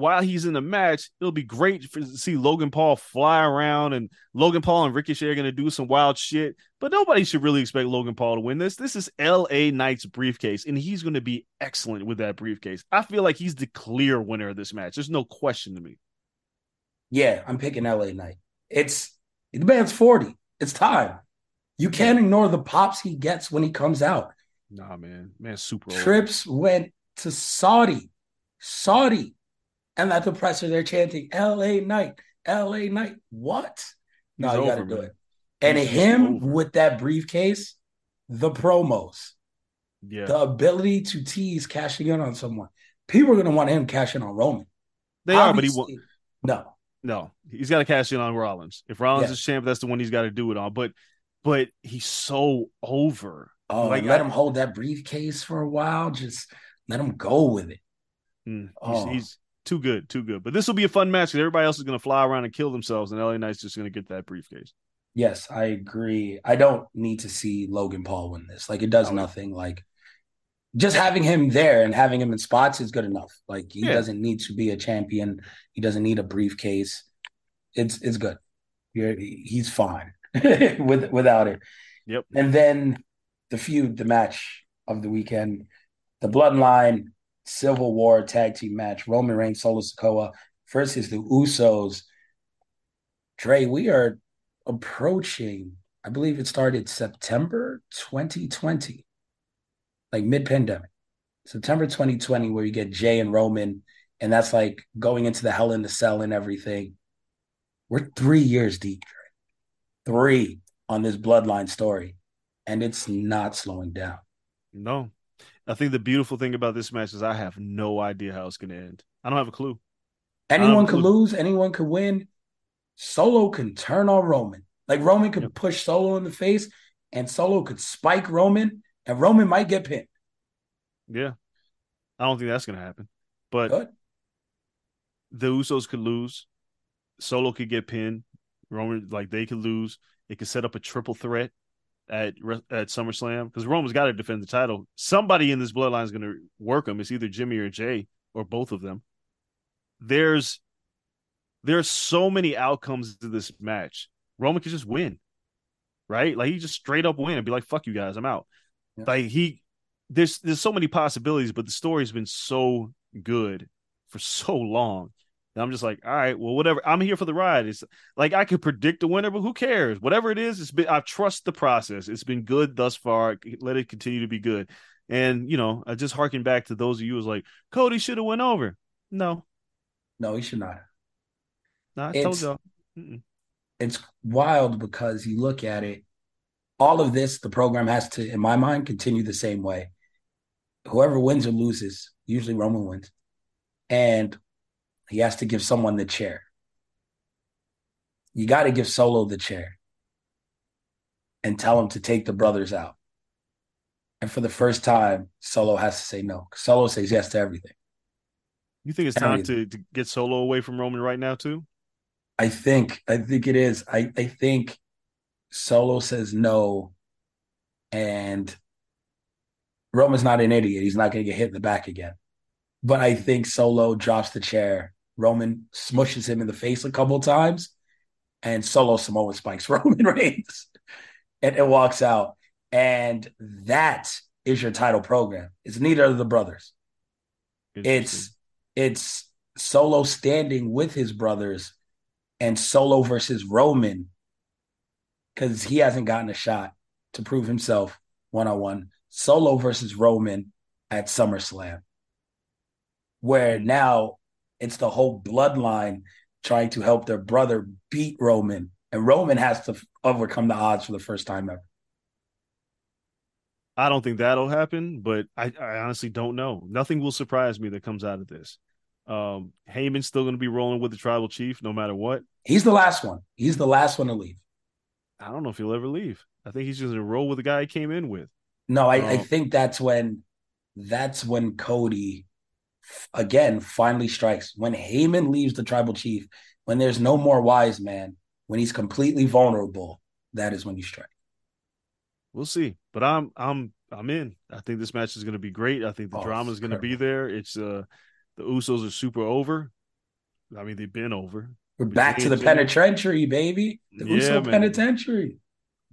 while he's in the match, it'll be great for, to see Logan Paul fly around and Logan Paul and Ricochet are going to do some wild shit. But nobody should really expect Logan Paul to win this. This is L.A. Knight's briefcase, and he's going to be excellent with that briefcase. I feel like he's the clear winner of this match. There's no question to me. Yeah, I'm picking LA Knight. It's the man's 40. It's time. You can't ignore the pops he gets when he comes out. Nah, man, man, super old. Trips went to Saudi, Saudi, and at the presser they're chanting "L.A. Knight, L.A. Knight." What? No, He's you got to over, do man. it. And He's- he's him with that briefcase, the promos, Yeah, the ability to tease cashing in on someone. People are going to want him cashing on Roman. they are, but he won't. No. No, he's got to cash in on Rollins. If Rollins Yeah. is champ, that's the one he's got to do it on. But, but he's so over. Oh, Like, let I- him hold that briefcase for a while. Just let him go with it. Mm, he's, Oh. he's too good, too good. But this will be a fun match because everybody else is going to fly around and kill themselves, and LA Knight's just going to get that briefcase. Yes, I agree. I don't need to see Logan Paul win this. Like it does oh, No. nothing. Like just having him there and having him in spots is good enough. Like he Yeah. doesn't need to be a champion. He doesn't need a briefcase. It's it's good. You're, he's fine with without it. Yep. And then the feud, the match of the weekend, the Bloodline Civil War tag team match: Roman Reigns, Solo Sikoa versus the Usos. Dre, we are approaching. I believe it started September 2020, like mid pandemic. September 2020, where you get Jay and Roman, and that's like going into the Hell in the Cell and everything. We're three years deep, Dre. Three on this bloodline story, and it's not slowing down. No, I think the beautiful thing about this match is I have no idea how it's going to end. I don't have a clue. Anyone could lose, anyone could win. Solo can turn on Roman. Like Roman could Yep. push Solo in the face, and Solo could spike Roman, and Roman might get pinned. Yeah, I don't think that's going to happen. But Good. the Usos could lose. Solo could get pinned. Roman, like they could lose. It could set up a triple threat at at SummerSlam because Roman's got to defend the title. Somebody in this bloodline is going to work him. It's either Jimmy or Jay or both of them. There's there's so many outcomes to this match. Roman could just win, right? Like he just straight up win and be like, "Fuck you guys, I'm out." Yeah. Like he there's there's so many possibilities, but the story's been so good for so long. And I'm just like, all right, well, whatever. I'm here for the ride. It's like I could predict the winner, but who cares? Whatever it is, it's been. I trust the process. It's been good thus far. Let it continue to be good. And you know, I just harken back to those of you who was like, Cody should have went over. No, No, he should not. no, I It's- told y'all. Mm-mm. It's wild because you look at it, all of this, the program has to, in my mind, continue the same way. Whoever wins or loses, usually Roman wins. And he has to give someone the chair. You got to give Solo the chair and tell him to take the brothers out. And for the first time, Solo has to say no. Solo says yes to everything. You think it's time to, to get Solo away from Roman right now too? I think I think it is. I, I think Solo says no, and Roman's not an idiot. He's not going to get hit in the back again. But I think Solo drops the chair. Roman smushes him in the face a couple times, and Solo Samoan spikes Roman Reigns, and it walks out. And that is your title program. It's neither of the brothers. It's it's Solo standing with his brothers and Solo versus Roman because he hasn't gotten a shot to prove himself one on one. Solo versus Roman at SummerSlam, where now it's the whole bloodline trying to help their brother beat Roman, and Roman has to overcome the odds for the first time ever. I don't think that'll happen, but I, I honestly don't know. Nothing will surprise me that comes out of this. Um, Heyman's still going to be rolling with the tribal chief no matter what. He's the last one. He's the last one to leave. I don't know if he'll ever leave. I think he's just going to roll with the guy he came in with. No, I, I Oh. think that's when that's when Cody again finally strikes. When Heyman leaves the tribal chief, when there's no more wise man, when he's completely vulnerable, that is when you strike. We'll see, but I'm I'm I'm in. I think this match is going to be great. I think the Oh, drama is going to be there. It's uh the Usos are super over. I mean, they've been over, We're back to the Jay. penitentiary, baby. The Yeah, Uso man. penitentiary.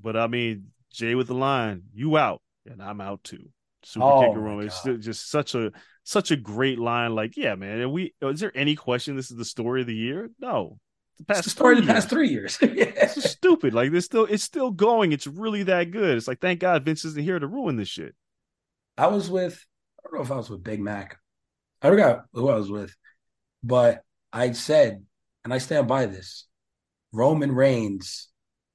but I mean, Jay with the line, you out and I'm out too. Super Oh, kicker my Roman. It's just such a such a great line. Like, yeah, man. And we is there any question this is the story of the year? No. The It's past the story of three the past years. three years. This is stupid. Like this still it's still going. It's really that good. It's like thank God Vince isn't here to ruin this shit. I was with, I don't know if I was with Big Mac. I forgot who I was with, but I said, and I stand by this Roman Reigns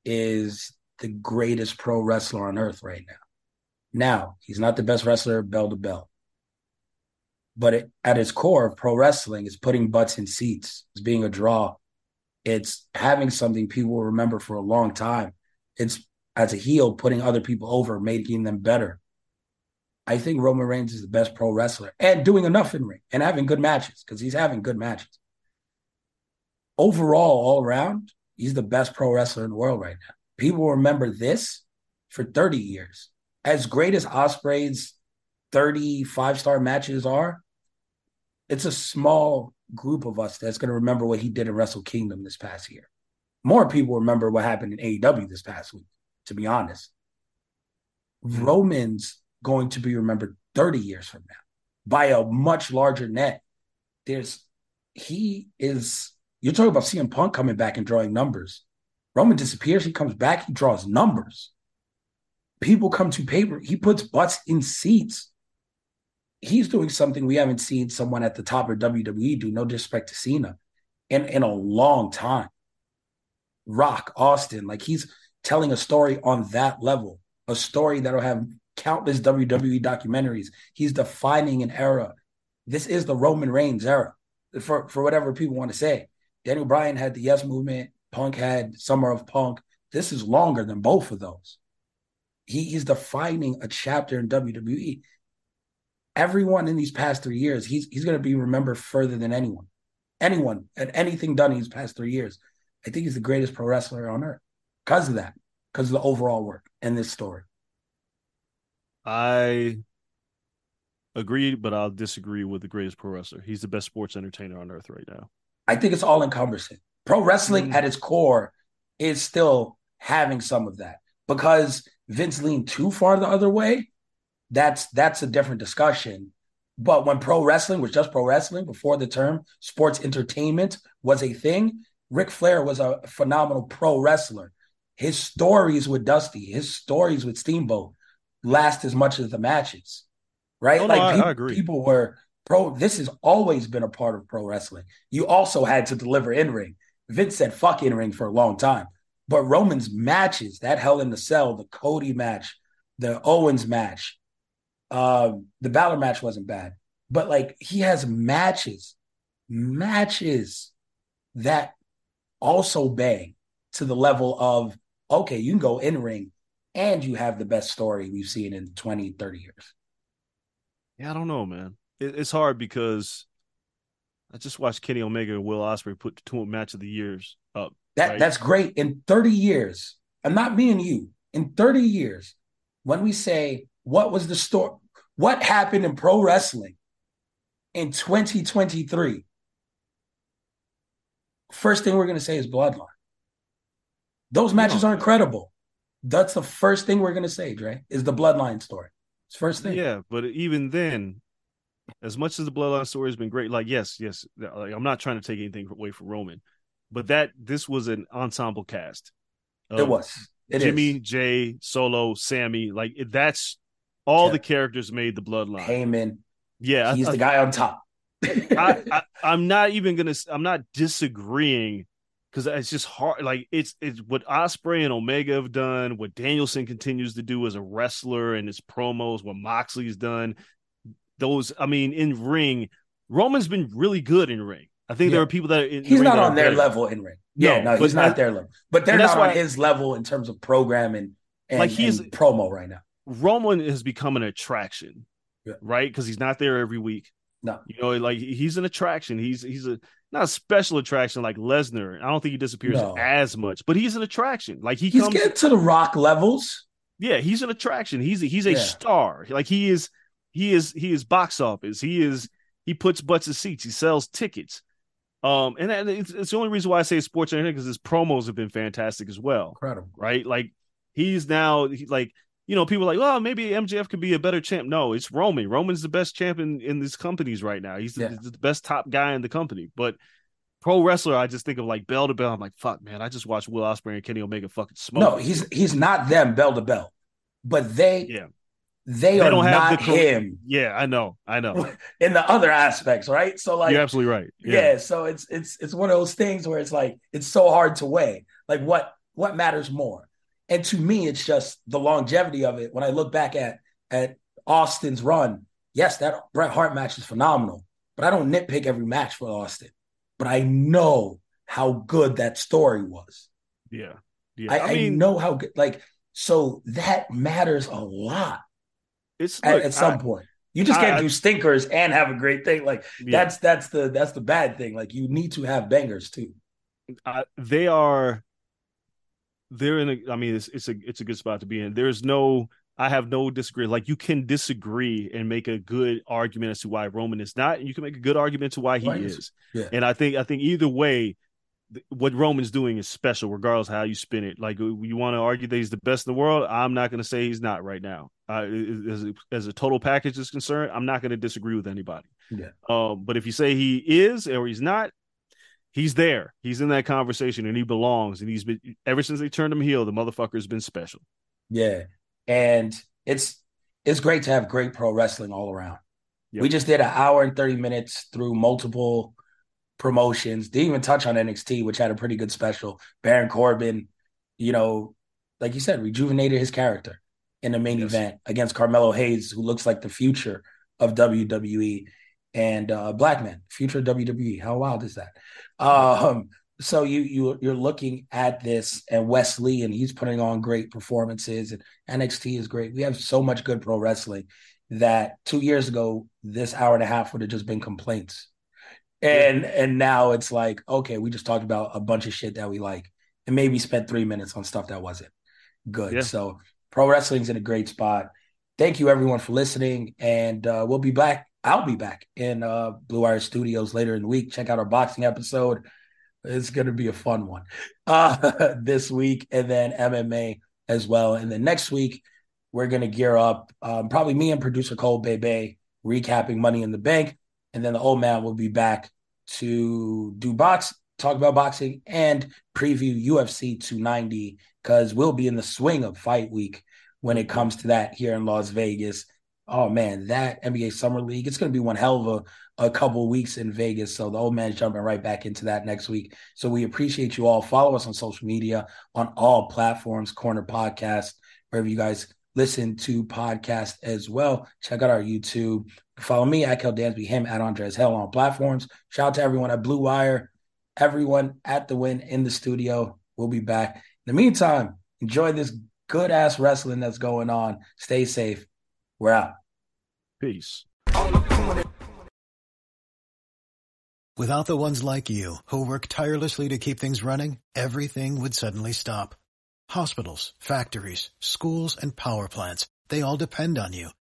is the greatest pro wrestler on earth right now. Now, he's not the best wrestler bell to bell, but it, at its core, pro wrestling is putting butts in seats, it's being a draw, it's having something people will remember for a long time. It's as a heel, putting other people over, making them better. I think Roman Reigns is the best pro wrestler and doing enough in ring and having good matches because he's having good matches. Overall, all around, he's the best pro wrestler in the world right now. People remember this for 30 years. As great as Ospreay's 35 star matches are, it's a small group of us that's going to remember what he did in Wrestle Kingdom this past year. More people remember what happened in AEW this past week, to be honest. Hmm. Roman's going to be remembered 30 years from now by a much larger net. There's he is you're talking about CM Punk coming back and drawing numbers. Roman disappears, he comes back, he draws numbers. People come to paper, he puts butts in seats. He's doing something we haven't seen someone at the top of WWE do, no disrespect to Cena, in, in a long time. Rock, Austin, like he's telling a story on that level, a story that'll have countless WWE documentaries. He's defining an era. This is the Roman Reigns era, for for whatever people want to say. Daniel Bryan had the Yes Movement. Punk had Summer of Punk. This is longer than both of those. He, he's defining a chapter in WWE. Everyone in these past three years, he's he's going to be remembered further than anyone. Anyone and anything done in these past three years. I think he's the greatest pro wrestler on earth because of that, because of the overall work and this story. I agree, but I'll disagree with the greatest pro wrestler. He's the best sports entertainer on earth right now. I think it's all encompassing. Pro wrestling Mm. at its core is still having some of that because Vince leaned too far the other way. that's that's a different discussion. But when pro wrestling was just pro wrestling before the term sports entertainment was a thing, Ric Flair was a phenomenal pro wrestler. His stories with Dusty, his stories with Steamboat last as much as the matches, right? Oh, no, like I- I people, agree. people were pro. This has always been a part of pro wrestling. You also had to deliver in ring. Vince said fuck in ring for a long time, but Roman's matches, that Hell in the Cell, the Cody match, the Owens match, uh, the Balor match wasn't bad, but like he has matches, matches that also bang to the level of okay, you can go in ring and you have the best story we've seen in 20, 30 years. Yeah, I don't know, man. It, it's hard because I just watched Kenny Omega and Will Ospreay put two match of the years up. That Right. that's great. In 30 years, and not me and you, in 30 years, when we say what was the story, what happened in pro wrestling in 2023, first thing we're gonna say is bloodline. Those matches are incredible. That's the first thing we're gonna say, Dre, is the bloodline story. It's first thing. Yeah, but even then, as much as the bloodline story has been great, like yes, yes, like, I'm not trying to take anything away from Roman, but that this was an ensemble cast. It was. It is. Jimmy, Jay, Solo, Sammy, like that's all Yeah. the characters made the bloodline. Heyman. yeah, He's I- the guy on top. I, I'm not even gonna. I'm not disagreeing because it's just hard. Like it's it's what Ospreay and Omega have done, what Danielson continues to do as a wrestler and his promos, what Moxley's done. Those, I mean, in ring, Roman's been really good in ring. I think there are people that are in he's not on their better. level in ring. Yeah, No, no, he's not that- their level. But they're that's not on his level in terms of programming and, Like, he's- and promo right now. Roman has become an attraction, Yeah. right? Because he's not there every week. No. You know, like he's an attraction. He's he's a not a special attraction like Lesnar. I don't think he disappears No. as much, but he's an attraction. Like he He's comes, getting to the rock levels. yeah, he's an attraction. He's a, he's a Yeah. star. Like he is he is he is box office. He is he puts butts in seats. He sells tickets. Um, and that, it's, it's the only reason why I say sports entertainment because his promos have been fantastic as well Incredible. right? Like he's now he, like you know people are like, well, maybe MJF could be a better champ. No, it's Roman. Roman's the best champ in, in these companies right now. He's the, Yeah. the best top guy in the company. But pro wrestler, I just think of like bell to bell. I'm like, fuck, man, I just watched Will Ospreay and Kenny Omega fucking smoke. No, he's he's not them bell to bell, but they yeah, they, They are don't have not the him yeah, I know, I know. in the other aspects, right? So like, You're absolutely right. yeah. so it's it's it's one of those things where it's like it's so hard to weigh. Like what what matters more? And to me, it's just the longevity of it. When I look back at at Austin's run, yes, that Bret Hart match is phenomenal, but I don't nitpick every match for Austin. But I know how good that story was. yeah, yeah. I, I, I, know how good. Like so, that matters a lot it's at, look, at some I- point. You just can't I- do stinkers and have a great thing. Like yeah. that's that's the that's the bad thing. Like you need to have bangers too. I, they are they're in a i mean it's it's a it's a good spot to be in there's no i have no disagree like you can disagree and make a good argument as to why roman is not and you can make a good argument to why he Why is- yeah. and i think i think either way what roman's doing is special regardless how you spin it like you want to argue that he's the best in the world i'm not going to say he's not right now uh, as, a, as a total package is concerned i'm not going to disagree with anybody Yeah. um but if you say he is or he's not he's there. He's in that conversation and he belongs. And he's been ever since they turned him heel, the motherfucker's been special. Yeah, and it's it's great to have great pro wrestling all around. Yep. We just did an hour and thirty minutes through multiple promotions. Didn't even touch on NXT, which had a pretty good special. Baron Corbin, you know, like you said, rejuvenated his character in the main Yes. event against Carmelo Hayes, who looks like the future of WWE, and uh, Black Man, future of WWE. How wild is that? Um, so you you you're looking at this and Wes Lee, and he's putting on great performances, and NXT is great. We have so much good pro wrestling that two years ago, this hour and a half would have just been complaints. And and now it's like, okay, we just talked about a bunch of shit that we like and maybe spent three minutes on stuff that wasn't good. Yeah. So pro wrestling's in a great spot. Thank you everyone for listening. And uh, we'll be back. I'll be back in uh, Blue Wire Studios later in the week. Check out our boxing episode. It's going to be a fun one uh, this week, and then MMA as well. And then next week, we're going to gear up. Um, probably me and producer Cole Bebe recapping Money in the Bank. And then the old man will be back to do box, talk about boxing, and preview UFC 290 because we'll be in the swing of fight week when it comes to that here in Las Vegas. Oh man, that NBA Summer League, it's going to be one hell of a, a couple weeks in Vegas. So the old man's jumping right back into that next week. So we appreciate you all. Follow us on social media on all platforms, Corner Podcast, wherever you guys listen to podcasts as well. Check out our YouTube. Follow me at Kel Dansby, him at Andreas Hale on platforms. Shout out to everyone at Blue Wire, everyone at the win in the studio. We'll be back. In the meantime, enjoy this good ass wrestling that's going on. Stay safe. We're out. Peace. Without the ones like you, who work tirelessly to keep things running, everything would suddenly stop. Hospitals, factories, schools, and power plants, they all depend on you.